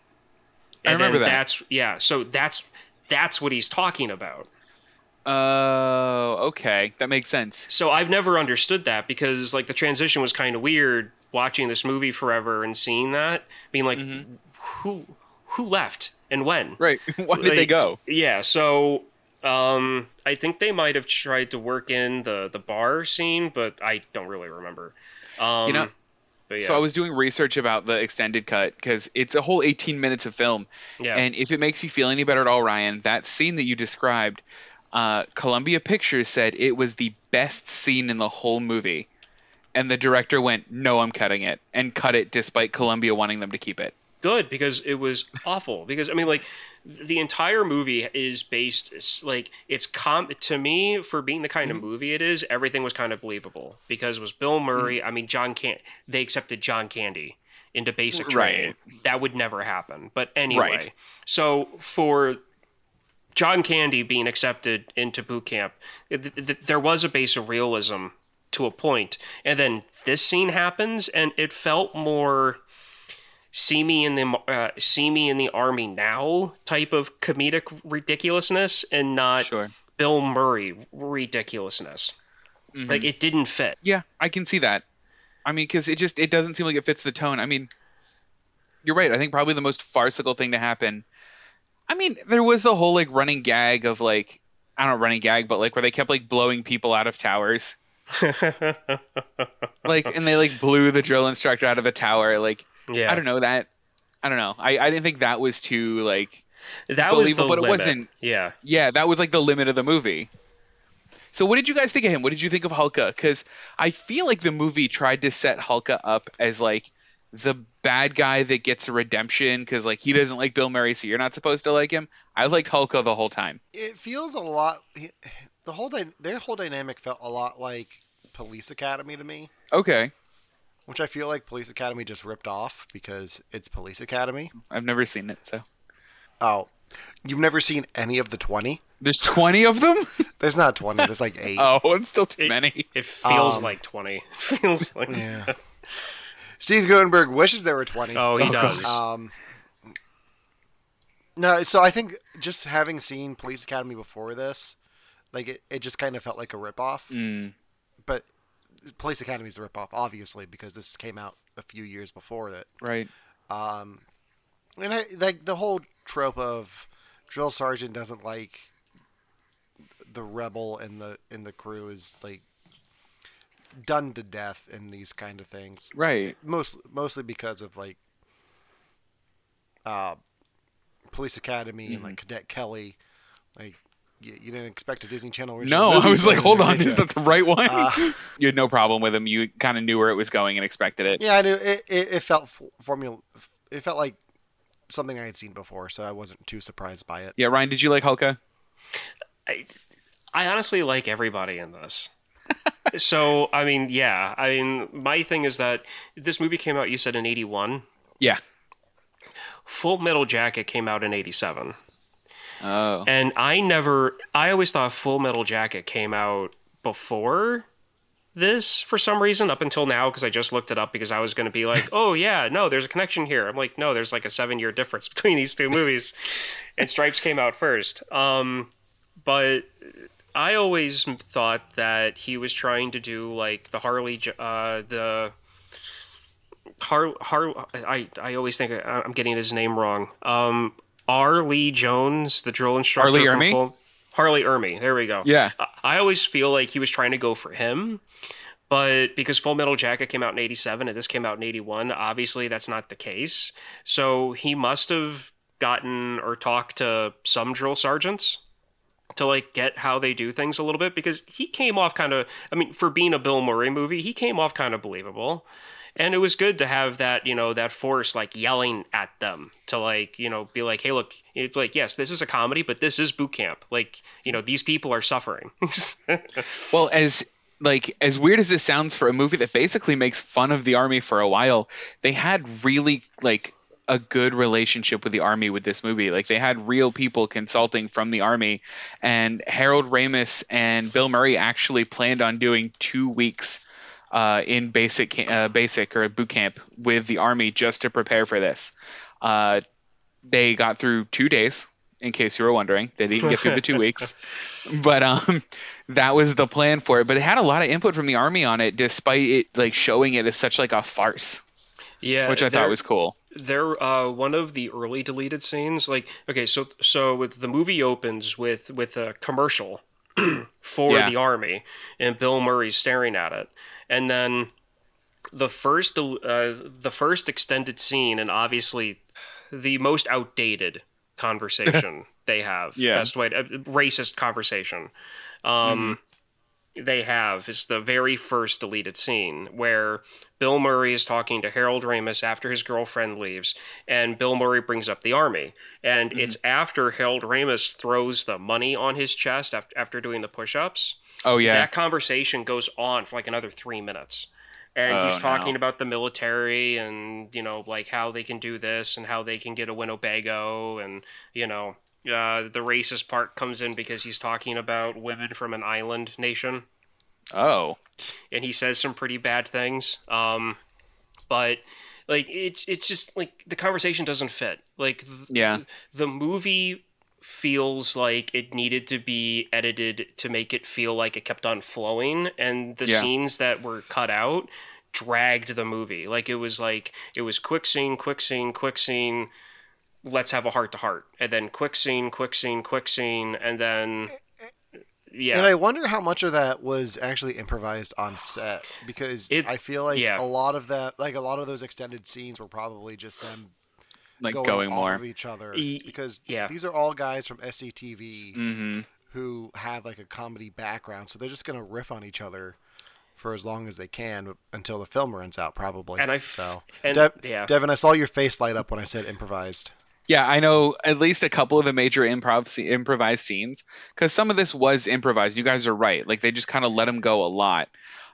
I And remember then that. That's yeah. So that's that's what he's talking about. Oh, okay. That makes sense. So I've never understood that because like the transition was kind of weird watching this movie forever and seeing that being like who who left and when Right. Why did they go? Yeah, so um I think they might have tried to work in the the bar scene, but I don't really remember. Um You know- yeah. So I was doing research about the extended cut because it's a whole 18 minutes of film. Yeah. And if it makes you feel any better at all, Ryan, that scene that you described, uh, Columbia Pictures said it was the best scene in the whole movie. And the director went, no, I'm cutting it. And cut it despite Columbia wanting them to keep it. Good because it was awful. Because i mean like the entire movie is based like it's com to me for being the kind of mm-hmm. movie it is everything was kind of believable. Because it was bill mm-hmm. murray i mean john can they accepted john candy into basic training that would never happen. But anyway. Right. so for john candy being accepted into boot camp th- th- there was a base of realism to a point. And then this scene happens and it felt more see me in the uh, see me in the army now type of comedic ridiculousness and not Sure. Bill Murray ridiculousness. Like it didn't fit. Yeah, I can see that. I mean, because it just it doesn't seem like it fits the tone. I mean, you're right. I think probably the most farcical thing to happen. I mean, there was the whole like running gag of like I don't know running gag, but like where they kept like blowing people out of towers. like, and they like blew the drill instructor out of a tower. Like, Yeah, I don't know that. I don't know. I, I didn't think that was too like That was the believable, but it wasn't- Yeah, yeah, that was like the limit of the movie. So what did you guys think of him? What did you think of Hulka? Because I feel like the movie tried to set Hulka up as like the bad guy that gets a redemption because like he doesn't like Bill Murray, so you're not supposed to like him. I liked Hulka the whole time. It feels a lot. The whole dy- their whole dynamic felt a lot like Police Academy to me, Okay, which I feel like Police Academy just ripped off because it's Police Academy. I've never seen it, so Oh, you've never seen any of the twenty? there's 20 of them. There's not twenty. There's like eight. oh, it's still too It- many. It feels Um, like 20. It feels like. Yeah. Steve Guttenberg wishes there were twenty. Oh, he Oh, does. Um, no, so I think just having seen Police Academy before this, like it, it just kind of felt like a ripoff. Mm, But Police Academy is a ripoff, obviously, because this came out a few years before it. right. Um, and I, like the whole trope of drill sergeant doesn't like the rebel in the in the crew is like done to death in these kind of things Right. most mostly because of like uh police academy and like cadet kelly like you, you didn't expect a disney channel original No, I was like, hold on, is that the right one? Uh, you had no problem with him. You kind of knew where it was going and expected it. yeah i knew it, it, it felt formula it felt like something i had seen before so i wasn't too surprised by it Yeah, Ryan, did you like Hulka? I, I honestly like everybody in this. so, I mean, yeah. I mean, my thing is that this movie came out, you said, in 81. Yeah. Full Metal Jacket came out in 87. Oh. And I never, I always thought Full Metal Jacket came out before this for some reason up until now because I just looked it up because I was going to be like, oh yeah, no, there's a connection here. I'm like, no, there's like a seven year difference between these two movies, and Stripes came out first. Um, but I always thought that he was trying to do like the Harley, uh, the Har Har. I I always think I- I'm getting his name wrong. Um, R. Lee Jones, the drill instructor. Harley from Ermey? Full- R. Lee Ermey. There we go. Yeah. I- I always feel like he was trying to go for him, but because Full Metal Jacket came out in 87 and this came out in 81, obviously that's not the case. So he must have gotten or talked to some drill sergeants to like get how they do things a little bit because he came off kind of I mean for being a Bill Murray movie, he came off kind of believable. And it was good to have that, you know, that force like yelling at them to like, you know, be like, hey, look, it's like, yes, this is a comedy, but this is boot camp. Like, you know, these people are suffering. Well, as like as weird as this sounds for a movie that basically makes fun of the army for a while, they had really like a good relationship with the army with this movie. Like they had real people consulting from the army, and Harold Ramis and Bill Murray actually planned on doing two weeks uh, in basic uh, basic or boot camp with the army just to prepare for this. Uh, they got through two days. In case you were wondering, they didn't get through the two weeks, but um, that was the plan for it. But it had a lot of input from the army on it, despite it like showing it as such like a farce, yeah, which I thought was cool. they're uh, one of the early deleted scenes. Like, okay, so so with the movie opens with with a commercial for Yeah. the army, and Bill Murray's staring at it, and then the first uh, the first extended scene, and obviously the most outdated conversation they have. Yeah. best way to, uh, racist conversation. Um, they have is the very first deleted scene where Bill Murray is talking to Harold Ramis after his girlfriend leaves, and Bill Murray brings up the army. And mm-hmm. it's after Harold Ramis throws the money on his chest after, after doing the push ups. Oh yeah, That conversation goes on for like another three minutes. And Oh, he's talking no. about the military and, you know, like how they can do this and how they can get a Winnebago. And, you know, uh, the racist part comes in because he's talking about women from an island nation oh and he says some pretty bad things. Um, but like it's it's just like the conversation doesn't fit. Like th- Yeah. the movie feels like it needed to be edited to make it feel like it kept on flowing, and the Yeah. scenes that were cut out dragged the movie. Like it was like it was quick scene, quick scene, quick scene. Let's have a heart to heart, and then quick scene, quick scene, quick scene, and then yeah. And I wonder how much of that was actually improvised on set because It- I feel like yeah. a lot of that, like a lot of those extended scenes, were probably just them like going, going, off more. of each other E- because yeah. these are all guys from SCTV hmm who have like a comedy background, so they're just gonna riff on each other. for as long as they can until the film runs out, probably. And I f- so, and- Dev- yeah. Devon, I saw your face light up when I said improvised. Yeah, I know at least a couple of the major improv sce- improvised scenes because some of this was improvised. You guys are right; like they just kind of let him go a lot.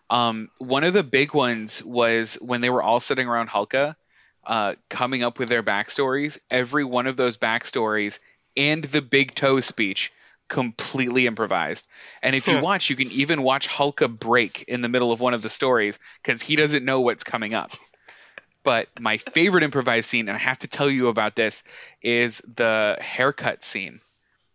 Um, one of the big ones was when they were all sitting around Hulka, uh, coming up with their backstories. Every one of those backstories and the big toe speech completely improvised. And if you watch, you can even watch Hulka break in the middle of one of the stories because he doesn't know what's coming up. But my favorite improvised scene, and I have to tell you about this, is the haircut scene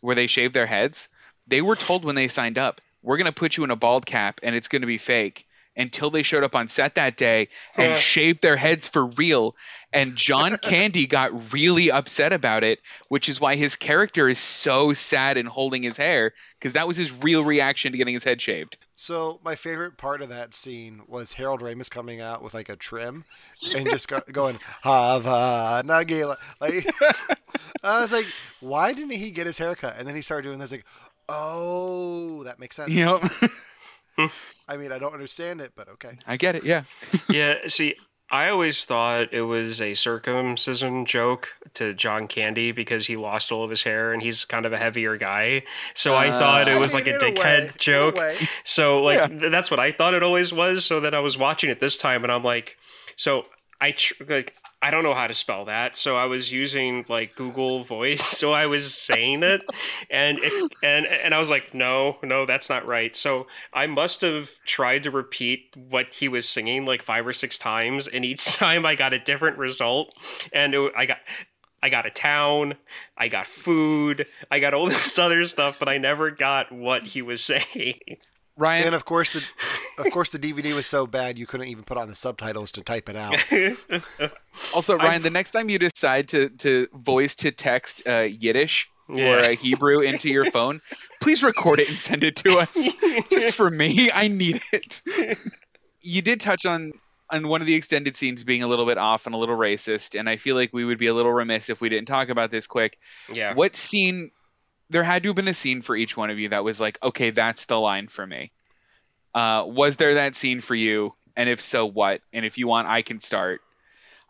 where they shave their heads. They were told when they signed up, we're going to put you in a bald cap and it's going to be fake until they showed up on set that day and Huh. shaved their heads for real. And John Candy got really upset about it, which is why his character is so sad and holding his hair because that was his real reaction to getting his head shaved. So my favorite part of that scene was Harold Ramis coming out with like a trim and just go, going Hava Nagila. Like I was like, why didn't he get his haircut? And then he started doing this like, oh, that makes sense. You know, I mean, I don't understand it, but okay. I get it. Yeah. yeah, see, I always thought it was a circumcision joke to John Candy because he lost all of his hair and he's kind of a heavier guy. So I thought it was Uh, I mean, like a in a way, dickhead a joke. way. So like Yeah. th- that's what I thought it always was. So then I was watching it this time and I'm like, so I tr- like I don't know how to spell that. So I was using like Google Voice. So I was saying it, and it, and and I was like, no, no, that's not right. So I must have tried to repeat what he was singing like five or six times, and each time I got a different result. And it, I got. I got a town, I got food, I got all this other stuff, but I never got what he was saying. Ryan, And of course the of course the DVD was so bad you couldn't even put on the subtitles to type it out. Also, Ryan, the next time you decide to to voice to text uh, Yiddish or Yeah. uh, Hebrew into your phone, please record it and send it to us. Just for me, I need it. you did touch on on one of the extended scenes being a little bit off and a little racist, and I feel like we would be a little remiss if we didn't talk about this quick. Yeah. What scene? There had to have been a scene for each one of you that was like, okay, that's the line for me. Uh, was there that scene for you? And if so, what? And if you want, I can start.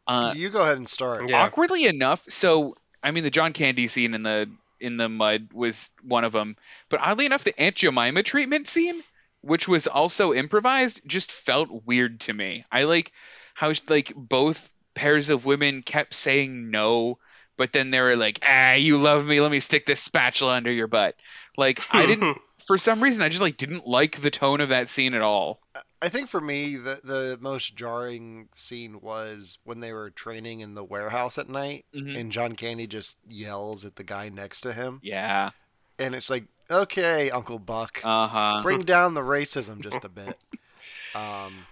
Uh, you go ahead and start. Yeah. awkwardly enough so i mean the john candy scene in the in the mud was one of them but oddly enough the aunt jemima treatment scene which was also improvised just felt weird to me i like how like both pairs of women kept saying no but then they were like ah you love me let me stick this spatula under your butt like i didn't for some reason i just like didn't like the tone of that scene at all I think for me the the most jarring scene was when they were training in the warehouse at night Mhm. and John Candy just yells at the guy next to him yeah and it's like, "Okay, Uncle Buck, uh-huh bring down the racism just a bit." Um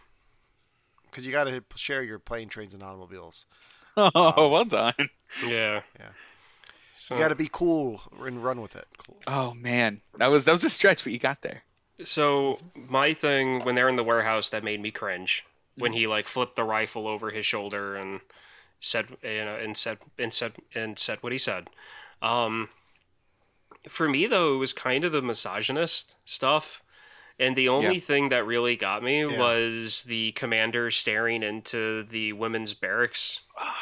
cuz you got to share your plane trains and automobiles. Oh well done Yeah. Yeah. So, You got to be cool and run with it. Cool. Oh man, that was that was a stretch, but you got there. so my thing when they're in the warehouse that made me cringe when he like flipped the rifle over his shoulder and said you know and said and said and said what he said. Um, for me though, it was kind of the misogynist stuff. And the only Yeah. thing that really got me Yeah. was the commander staring into the women's barracks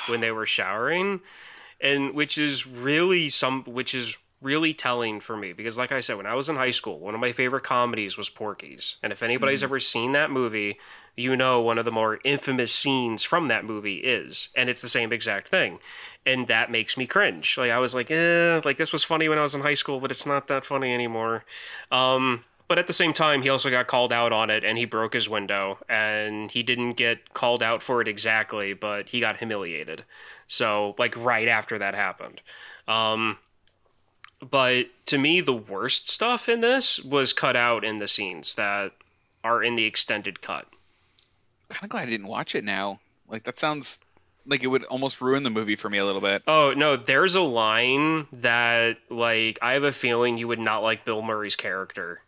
when they were showering. And which is really some which is really telling for me because like i said when i was in high school one of my favorite comedies was porky's. And if anybody's ever seen that movie you know one of the more infamous scenes from that movie is. And it's the same exact thing. And that makes me cringe. Like i was like eh like this was funny when i was in high school but it's not that funny anymore. Um but at the same time, he also got called out on it and he broke his window. And he didn't get called out for it exactly, but he got humiliated. So, like, right after that happened. Um, but to me, the worst stuff in this was cut out in the scenes that are in the extended cut. Kind of glad I didn't watch it now. Like that sounds like it would almost ruin the movie for me a little bit. Oh, no, there's a line that, like, I have a feeling you would not like Bill Murray's character,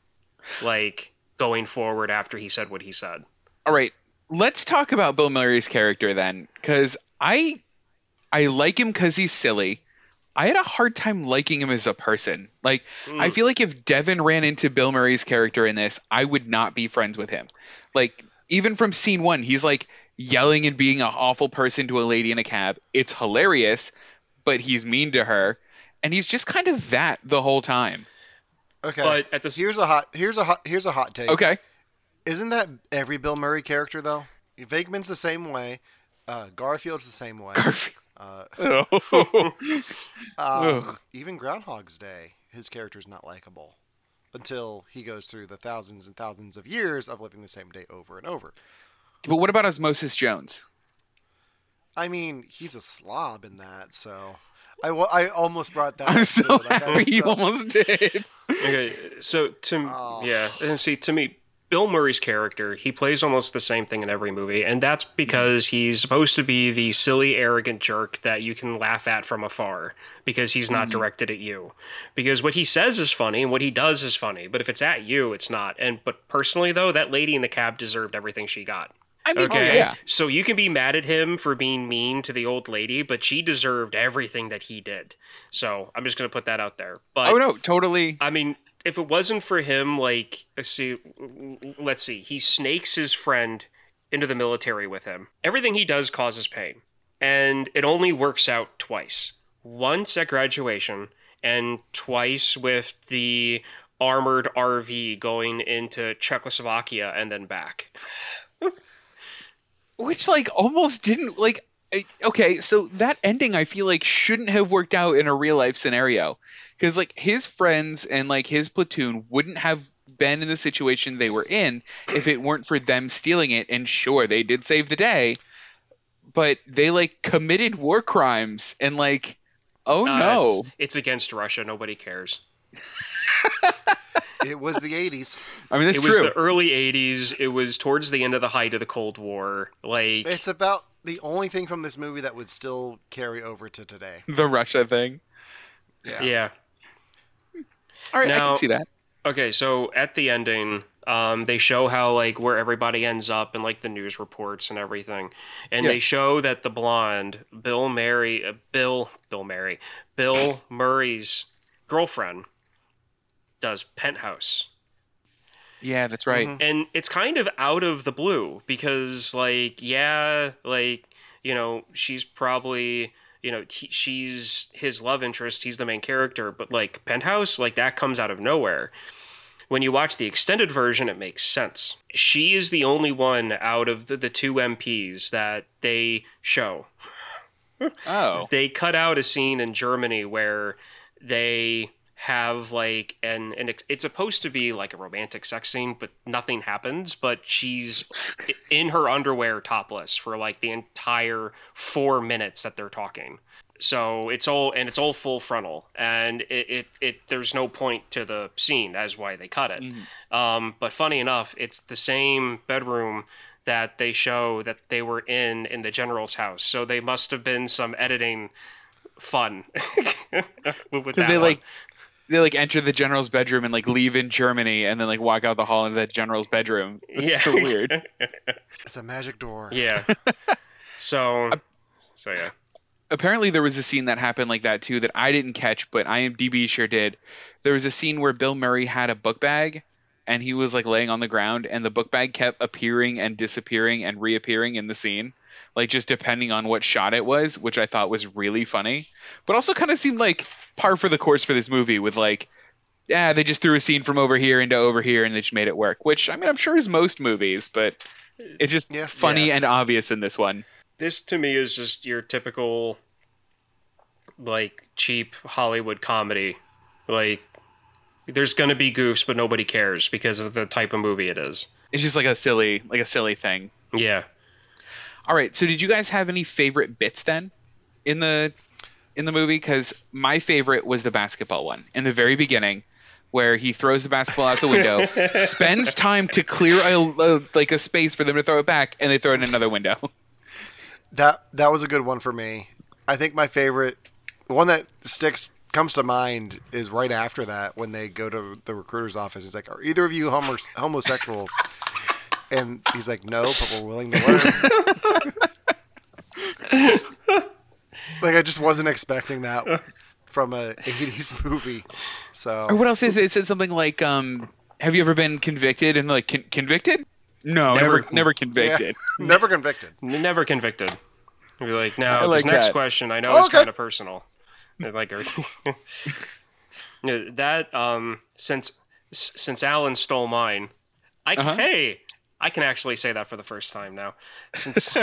like, going forward after he said what he said. All right, let's talk about Bill Murray's character then, because I I like him because he's silly. I had a hard time liking him as a person. Like, hmm. I feel like if Devon ran into Bill Murray's character in this, I would not be friends with him. Like, even from scene one, he's like yelling and being an awful person to a lady in a cab. It's hilarious, but he's mean to her, and he's just kind of that the whole time. Okay. But at the s- here's a hot here's a hot here's a hot take. Okay. Isn't that every Bill Murray character though? Venkman's the same way. Uh, Garfield's the same way. Garfield. Uh, Oh. um, even Groundhog's Day, his character's not likable until he goes through the thousands and thousands of years of living the same day over and over. but what about Osmosis Jones? I mean, he's a slob in that, so I, I almost brought that. I'm up, so happy you almost did. Okay, so to Oh. yeah, and see to me, Bill Murray's character, he plays almost the same thing in every movie, and that's hmm. because he's supposed to be the silly, arrogant jerk that you can laugh at from afar because he's not hmm. directed at you. Because what he says is funny and what he does is funny, but if it's at you, it's not. And but personally though, that lady in the cab deserved everything she got. I mean, Okay. yeah. So you can be mad at him for being mean to the old lady, but she deserved everything that he did. So I'm just gonna put that out there. But Oh no, totally. I mean, if it wasn't for him, like, let's see, let's see, he snakes his friend into the military with him. Everything he does causes pain, and it only works out twice. Once at graduation, and twice with the armored RV going into Czechoslovakia and then back. Which like almost didn't like okay so that ending i feel like shouldn't have worked out in a real life scenario because like his friends and like his platoon wouldn't have been in the situation they were in if it weren't for them stealing it and sure they did save the day but they like committed war crimes and like oh Uh, no it's, it's against Russia. Nobody cares. It was the '80s. i mean that's it was true the early '80s. It was towards the end of the height of the Cold War. Like, It's about the only thing from this movie that would still carry over to today. the russia thing yeah. all right i can see that Okay, so at the ending, um, they show how like where everybody ends up and like the news reports and everything, and Yeah. they show that the blonde Bill Mary, uh, Bill Bill Mary, Bill Murray's girlfriend does Penthouse, yeah that's right. Mhm. and it's kind of out of the blue because like yeah, like you know she's probably you know he, she's his love interest he's the main character but like penthouse like that comes out of nowhere. When you watch the extended version it makes sense. She is the only one out of the, the two mps that they show. Oh. They cut out a scene in Germany where they have like an, an it's supposed to be like a romantic sex scene but nothing happens but she's in her underwear topless for like the entire 4 minutes that they're talking. So it's all and it's all full frontal and it, it, it there's no point to the scene that's why they cut it. Um, but funny enough it's the same bedroom that they show that they were in in the general's house. So they must have been some editing fun with because that they one. like they like enter the general's bedroom and like leave in Germany and then like walk out the hall into that general's bedroom. It's Yeah. so weird. It's a magic door. yeah so so yeah Apparently there was a scene that happened like that too that I didn't catch, but IMDb sure did. There was a scene where Bill Murray had a book bag and he was like laying on the ground and the book bag kept appearing and disappearing and reappearing in the scene. Like just depending on what shot it was, which I thought was really funny. But also kind of seemed like par for the course for this movie with like yeah, they just threw a scene from over here into over here and they just made it work. Which I mean, I'm sure is most movies, but it's just Yeah. funny Yeah. and obvious in this one. this to me is just your typical like cheap hollywood comedy like there's gonna be goofs but nobody cares because of the type of movie it is It's just like a silly, like a silly thing. yeah All right. So, did you guys have any favorite bits then in the in the movie? Because my favorite was the basketball one in the very beginning, where he throws the basketball out the window, spends time to clear a, a like a space for them to throw it back, and they throw it in another window. That that was a good one for me. I think my favorite, the one that sticks comes to mind is right after that when they go to the recruiter's office. He's like, "Are either of you homo- homosexuals?" And he's like, "No, but we're willing to learn." like I just wasn't expecting that from a 80s movie. So Or what else is it? It said something like, um, "Have you ever been convicted?" And like, Con- convicted? No, Never- never, never convicted. never convicted. Never convicted. You're like, I now like this next that. question I know Oh, is okay. kind of personal. Like, are- Yeah, that um, since since Allen stole mine, I Uh-huh. hey, I can actually say that for the first time now. Since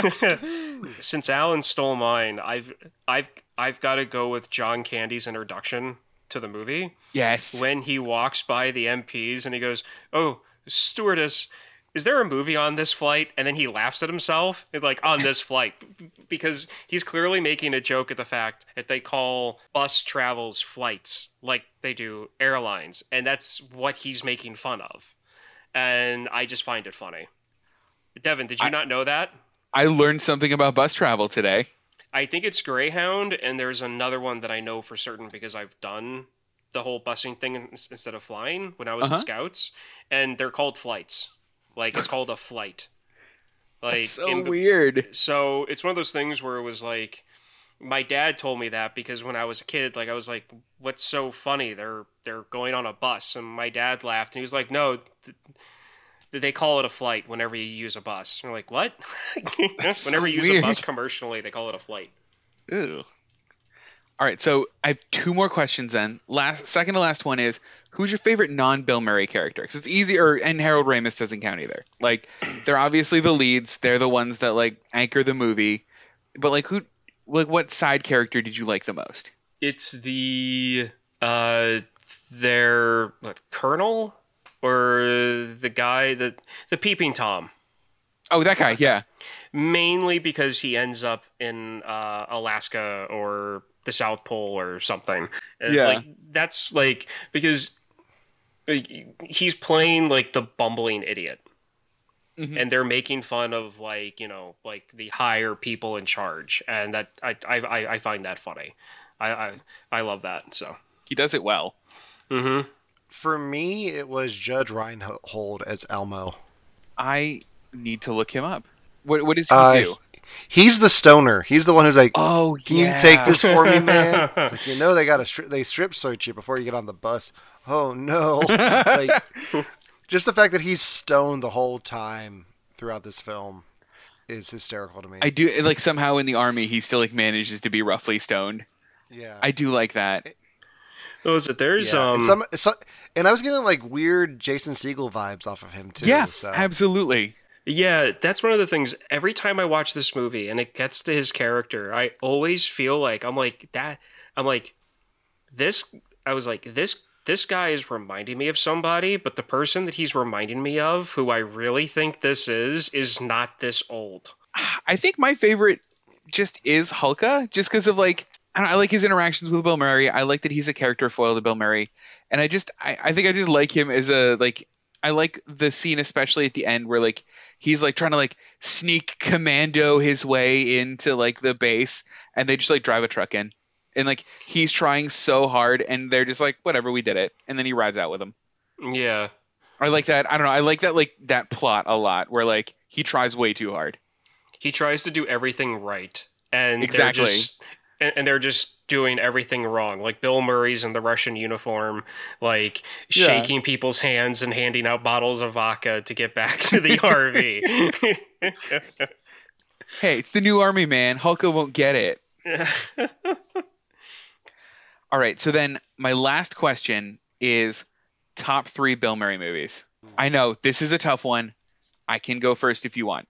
since Allen stole mine, I've I've I've got to go with John Candy's introduction to the movie Yes. when he walks by the MPs and he goes, "Oh, stewardess, is there a movie on this flight?" And then he laughs at himself. It's like on this flight because he's clearly making a joke at the fact that they call bus travels flights like they do airlines, and that's what he's making fun of. And I just find it funny. Devon, did you I- not know that? I learned something about bus travel today. I think it's Greyhound, and there's another one that I know for certain because I've done the whole busing thing instead of flying when I was Uh-huh. in Scouts, and they're called flights. Like it's called a flight. Like That's so in- weird. So it's one of those things where it was like, my dad told me that because when I was a kid, like I was like, "What's so funny? They're they're going on a bus," and my dad laughed and he was like, "No." Th- they call it a flight whenever you use a bus. And we're like, what? Whenever so you use a bus commercially, they call it a flight. Ew. All right, so I have two more questions then. Last, second to last one is who's your favorite non-Bill Murray character? Because it's easier, and Harold Ramis doesn't count either. Like they're obviously the leads; they're the ones that like anchor the movie. But like, who, like, what side character did you like the most? It's the uh their what, colonel or the guy that the peeping tom. Oh, that guy. Yeah. Mainly because he ends up in uh, Alaska or the South Pole or something. Yeah. like that's like because like, he's playing like the bumbling idiot. Mhm. And they're making fun of like you know like the higher people in charge, and that I I, I- I find that funny. I, I I love that. So. He does it well. Mm-hmm. For me, it was Judge Reinhold as Elmo. I need to look him up. What What does he Uh, do? He's the stoner. He's the one who's like, Oh, "Can you take this for me, man?" It's like you know they got to stri- they strip search you before you get on the bus. Oh no! like, just the fact that he's stoned the whole time throughout this film is hysterical to me. I do like somehow in the army he still like manages to be roughly stoned. yeah. I do like that. What was it? There's yeah. um and, some, some, and I was getting like weird Jason Segel vibes off of him too. yeah, so. absolutely. Yeah, that's one of the things. Every time I watch this movie and it gets to his character, I always feel like I'm like that. I'm like this. I was like this. This guy is reminding me of somebody, but the person that he's reminding me of, who I really think this is, is not this old. I think my favorite just is Hulka, just because of like I, I like his interactions with Bill Murray. I like that he's a character foil to Bill Murray, and I just I, I think I just like him as a like I like the scene especially at the end where like he's like trying to like sneak commando his way into like the base, and they just like drive a truck in, and like he's trying so hard, and they're just like whatever we did it, and then he rides out with them. Yeah, I like that. I don't know. I like that like that plot a lot where like he tries way too hard. he tries to do everything right, and Exactly. they're just, and, and they're just doing everything wrong. Like Bill Murray's in the Russian uniform, like Yeah. shaking people's hands and handing out bottles of vodka to get back to the RV. Hey, it's the new army, man. Hulka won't get it. All right, so then my last question is top three Bill Murray movies. I know this is a tough one. I can go first if you want.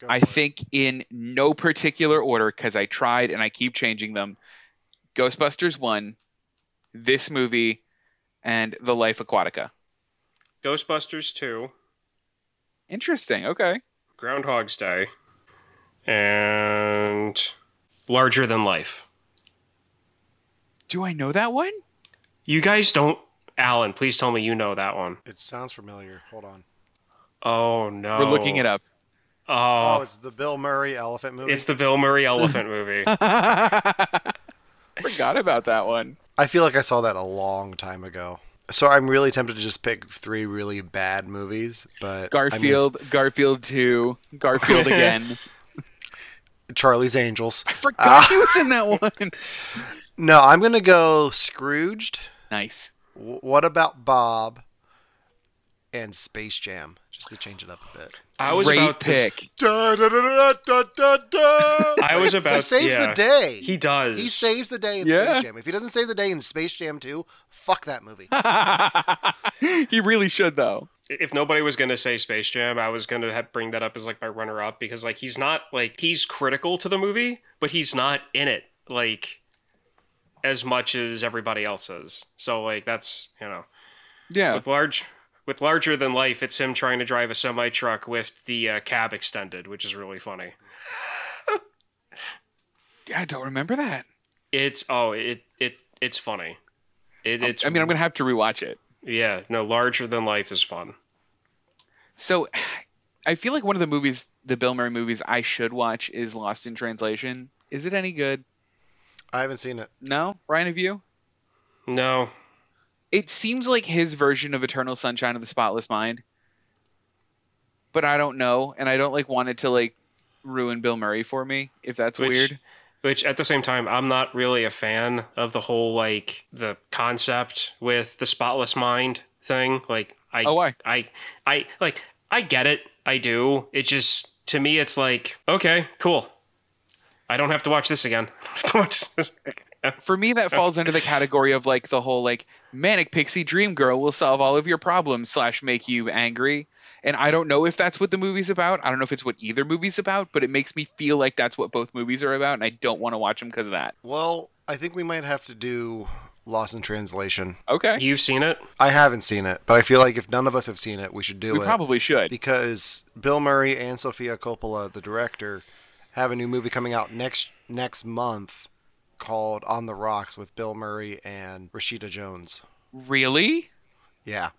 Go I for it. think in no particular order because I tried and I keep changing them. Ghostbusters 1, this movie, and The Life Aquatica. Ghostbusters 2, Interesting. Okay. Groundhog's Day, and Larger Than Life. Do I know that one? You guys don't. Allen, please tell me you know that one. It sounds familiar. Hold on. Oh no, We're looking it up. Oh, Oh, it's the Bill Murray elephant movie. it's the Bill Murray elephant movie. Forgot about that one. I feel like I saw that a long time ago. So I'm really tempted to just pick three really bad movies, but I mean, Garfield, Garfield 2, Garfield again. Charlie's Angels. I forgot ah. he was in that one. No, I'm gonna go Scrooged. Nice. W- what about Bob? And Space Jam, just to change it up a bit. I was Great about pick. Da, da, da, da, da, da, da. I was about He saves yeah. the day. He does. He saves the day in Yeah. Space Jam. If he doesn't save the day in Space Jam 2, fuck that movie. he really should though. if nobody was going to say Space Jam, I was going to have, bring that up as like my runner up because like he's not like he's critical to the movie, but he's not in it like as much as everybody else is. So like that's you know Yeah. with large with larger than life, it's him trying to drive a semi truck with the uh, cab extended, which is really funny. I don't remember that. It's oh it it it's funny. It, it's I mean, I'm gonna have to rewatch it. yeah no larger than life is fun. So, I feel like one of the movies, the Bill Murray movies, I should watch is Lost in Translation. Is it any good? I haven't seen it. No, Ryan, have you? No, It seems like his version of Eternal Sunshine of the Spotless Mind, but I don't know, and I don't like want it to like ruin Bill Murray for me if that's Which- weird. Which at the same time, I'm not really a fan of the whole like the concept with the spotless mind thing. Like I Oh, why? I I like I get it. I do. It just to me it's like, okay, cool. I don't have to watch this again. I don't have to watch this again. For me, that falls under the category of like the whole like manic pixie dream girl will solve all of your problems slash make you angry. And I don't know if that's what the movie's about. I don't know if it's what either movie's about, but it makes me feel like that's what both movies are about, and I don't want to watch them because of that. Well, I think we might have to do Lost in Translation. Okay, You've seen it? I haven't seen it, but I feel like if none of us have seen it, we should do we it. probably should. because Bill Murray and Sofia Coppola, the director, have a new movie coming out next next month called On the Rocks with Bill Murray and Rashida Jones. Really? Yeah.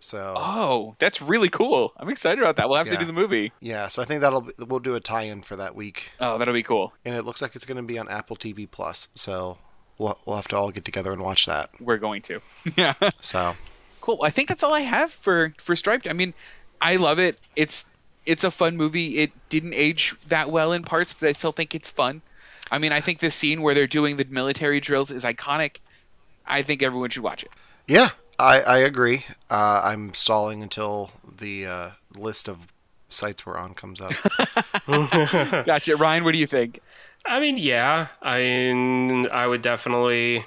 So Oh, that's really cool. I'm excited about that. We'll have to do the movie. yeah, so I think that'll be, we'll do a tie-in for that week, Oh, that'll be cool. and it looks like it's going to be on Apple TV Plus. So we'll we'll have to all get together and watch that. We're going to. yeah. So Cool. I think that's all I have for for Stripes. I mean, I love it. It's it's a fun movie. It didn't age that well in parts, but I still think it's fun. I mean, I think the scene where they're doing the military drills is iconic. I think everyone should watch it. yeah, I I agree. Uh, I'm stalling until the uh, list of sites we're on comes up. Gotcha. Ryan, what do you think? I mean, yeah. I mean, I would definitely,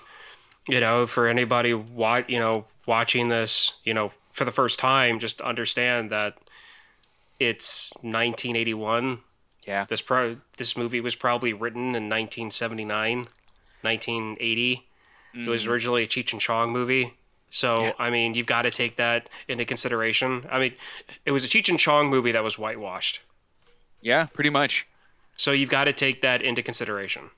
you know, for anybody wa- you know, watching this, you know, for the first time, just understand that it's 1981. Yeah. This pro this movie was probably written in 1979, 1980. It was originally a Cheech and Chong movie. So, Yeah. I mean, you've got to take that into consideration. I mean, it was a Cheech and Chong movie that was whitewashed. Yeah, pretty much. So you've got to take that into consideration.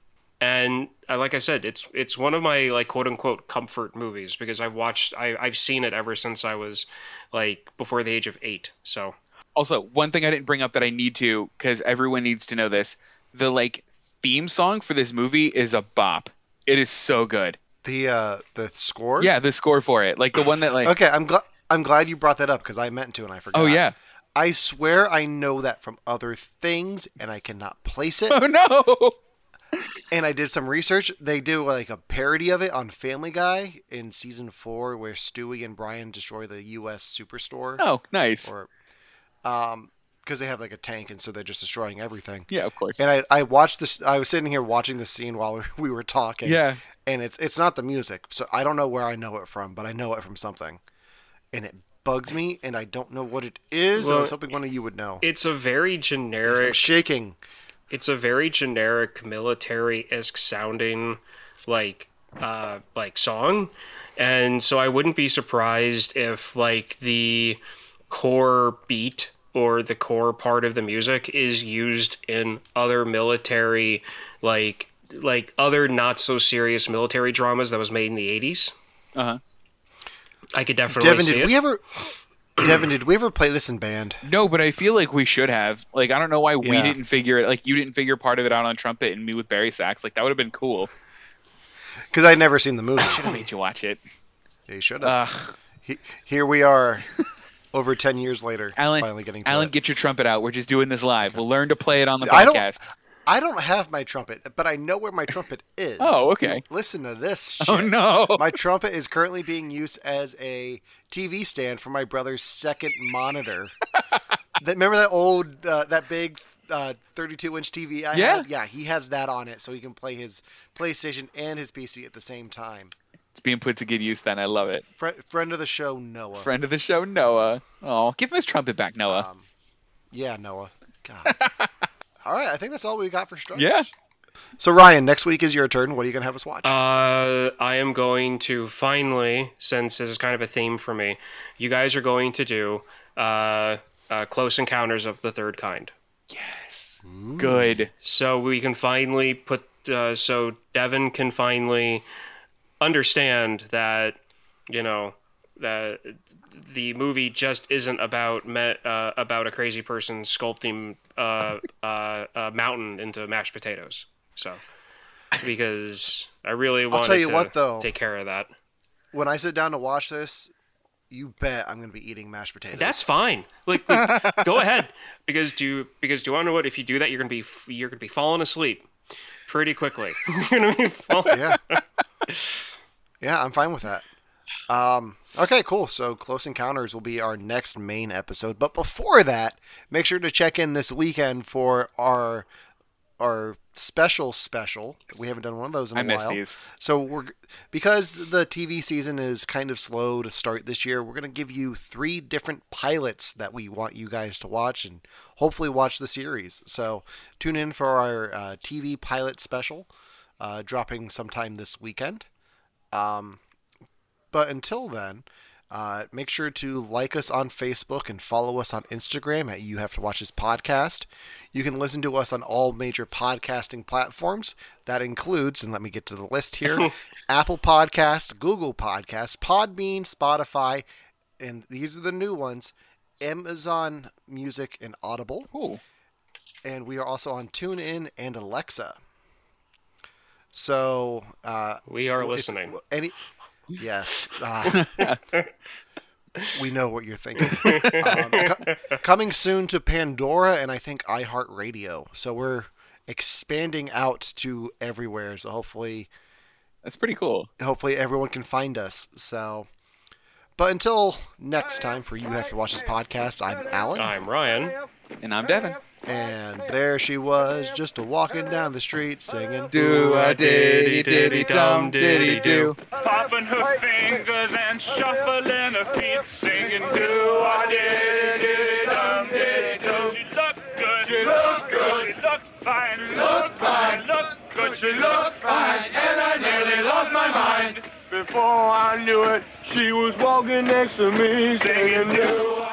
And uh, like I said, it's it's one of my like quote unquote comfort movies because I've watched I, I've seen it ever since I was like before the age of eight. So Also, one thing I didn't bring up that I need to because everyone needs to know this: the like theme song for this movie is a bop. It is so good. the uh, the score. Yeah, the score for it, like the one that like. Okay, I'm glad. I'm glad you brought that up because I meant to and I forgot. Oh yeah. I swear I know that from other things and I cannot place it. Oh no. and I did some research. They do like a parody of it on Family Guy in season four, where Stewie and Brian destroy the U.S. superstore. Oh, nice. Or, um, because they have like a tank, and so they're just destroying everything. Yeah, of course. And I, I watched this. I was sitting here watching the scene while we, we were talking. Yeah. And it's it's not the music, so I don't know where I know it from, but I know it from something, and it bugs me, and I don't know what it is. and I Well, was hoping one of you would know. it's a very I'm generic shaking. it's a very generic military esque sounding like uh like song. And so I wouldn't be surprised if like the core beat or the core part of the music is used in other military like like other not so serious military dramas that was made in the 80s. Uh-huh. I could definitely Devon, see did it. we ever? Devon, did we ever play this in band? No, but I feel like we should have. Like, I don't know why we didn't figure it. Like, you didn't figure part of it out on trumpet and me with bari sax. Like, that would have been cool. Because I'd never seen the movie. Should have made you watch it. Yeah, you should have. Ugh. He- Here we are, over ten years later, Allen, finally getting to Allen, it. get your trumpet out. We're just doing this live. We'll learn to play it on the I don't- podcast. I don't have my trumpet, but I know where my trumpet is. Oh, okay. Listen to this. Shit. Oh no. My trumpet is currently being used as a TV stand for my brother's second monitor. that, remember that old, uh, that big uh, 32 inch TV I Yeah. had? Yeah, he has that on it so he can play his PlayStation and his PC at the same time. It's being put to good use then. I love it. Fri friend of the show, Noah. Friend of the show, Noah. Oh, give him his trumpet back, Noah. Um, yeah, Noah. God. all right, I think that's all we got for Stripes. Yeah. So Ryan, next week is your turn. What are you gonna have us watch? Uh, I am going to finally, since this is kind of a theme for me, you guys are going to do uh, uh, Close Encounters of the Third Kind. yes. Good. So we can finally put, uh, so Devon can finally understand that, you know, that the movie just isn't about me, uh, about a crazy person sculpting uh, uh, a mountain into mashed potatoes. So, because I really you to what, though. take care of that. when I sit down to watch this, you bet I'm gonna be eating mashed potatoes. That's fine. Like, like, go ahead. Because do you, because do you want to know what? If you do that, you're gonna be you're gonna be falling asleep pretty quickly. you're gonna be falling. yeah. Yeah, I'm fine with that. Um, okay, cool. So Close Encounters will be our next main episode. But before that, make sure to check in this weekend for our our special special. We haven't done one of those in a I miss while. these. So we're because the TV season is kind of slow to start this year. We're gonna give you three different pilots that we want you guys to watch and hopefully watch the series. So tune in for our uh, TV pilot special, uh, dropping sometime this weekend. Um, but until then, uh, make sure to like us on Facebook and follow us on Instagram at You Have to Watch This Podcast. You can listen to us on all major podcasting platforms. That includes, and let me get to the list here Apple Podcast, Google Podcasts, Podbean, Spotify, and these are the new ones Amazon Music and Audible. Ooh. And we are also on TuneIn and Alexa. So, uh, We are if- listening. Any, yes. Uh, we know what you're thinking. Um, co- coming soon to Pandora and I think iHeartRadio. So we're expanding out to everywhere. So hopefully, That's pretty cool. hopefully everyone can find us. So, but until next time, for you have to watch this podcast. I'm Allen, I'm Ryan. And I'm Devon. And there she was, just a walking down the street singing. Do a diddy diddy dum diddy do. Popping her fingers and shuffling her feet, singing do I did did dum did do. She looked good, she looked good, she looked fine, she looked fine, looked good, she looked fine, and I nearly lost my mind. Before I knew it, she was walking next to me, singing do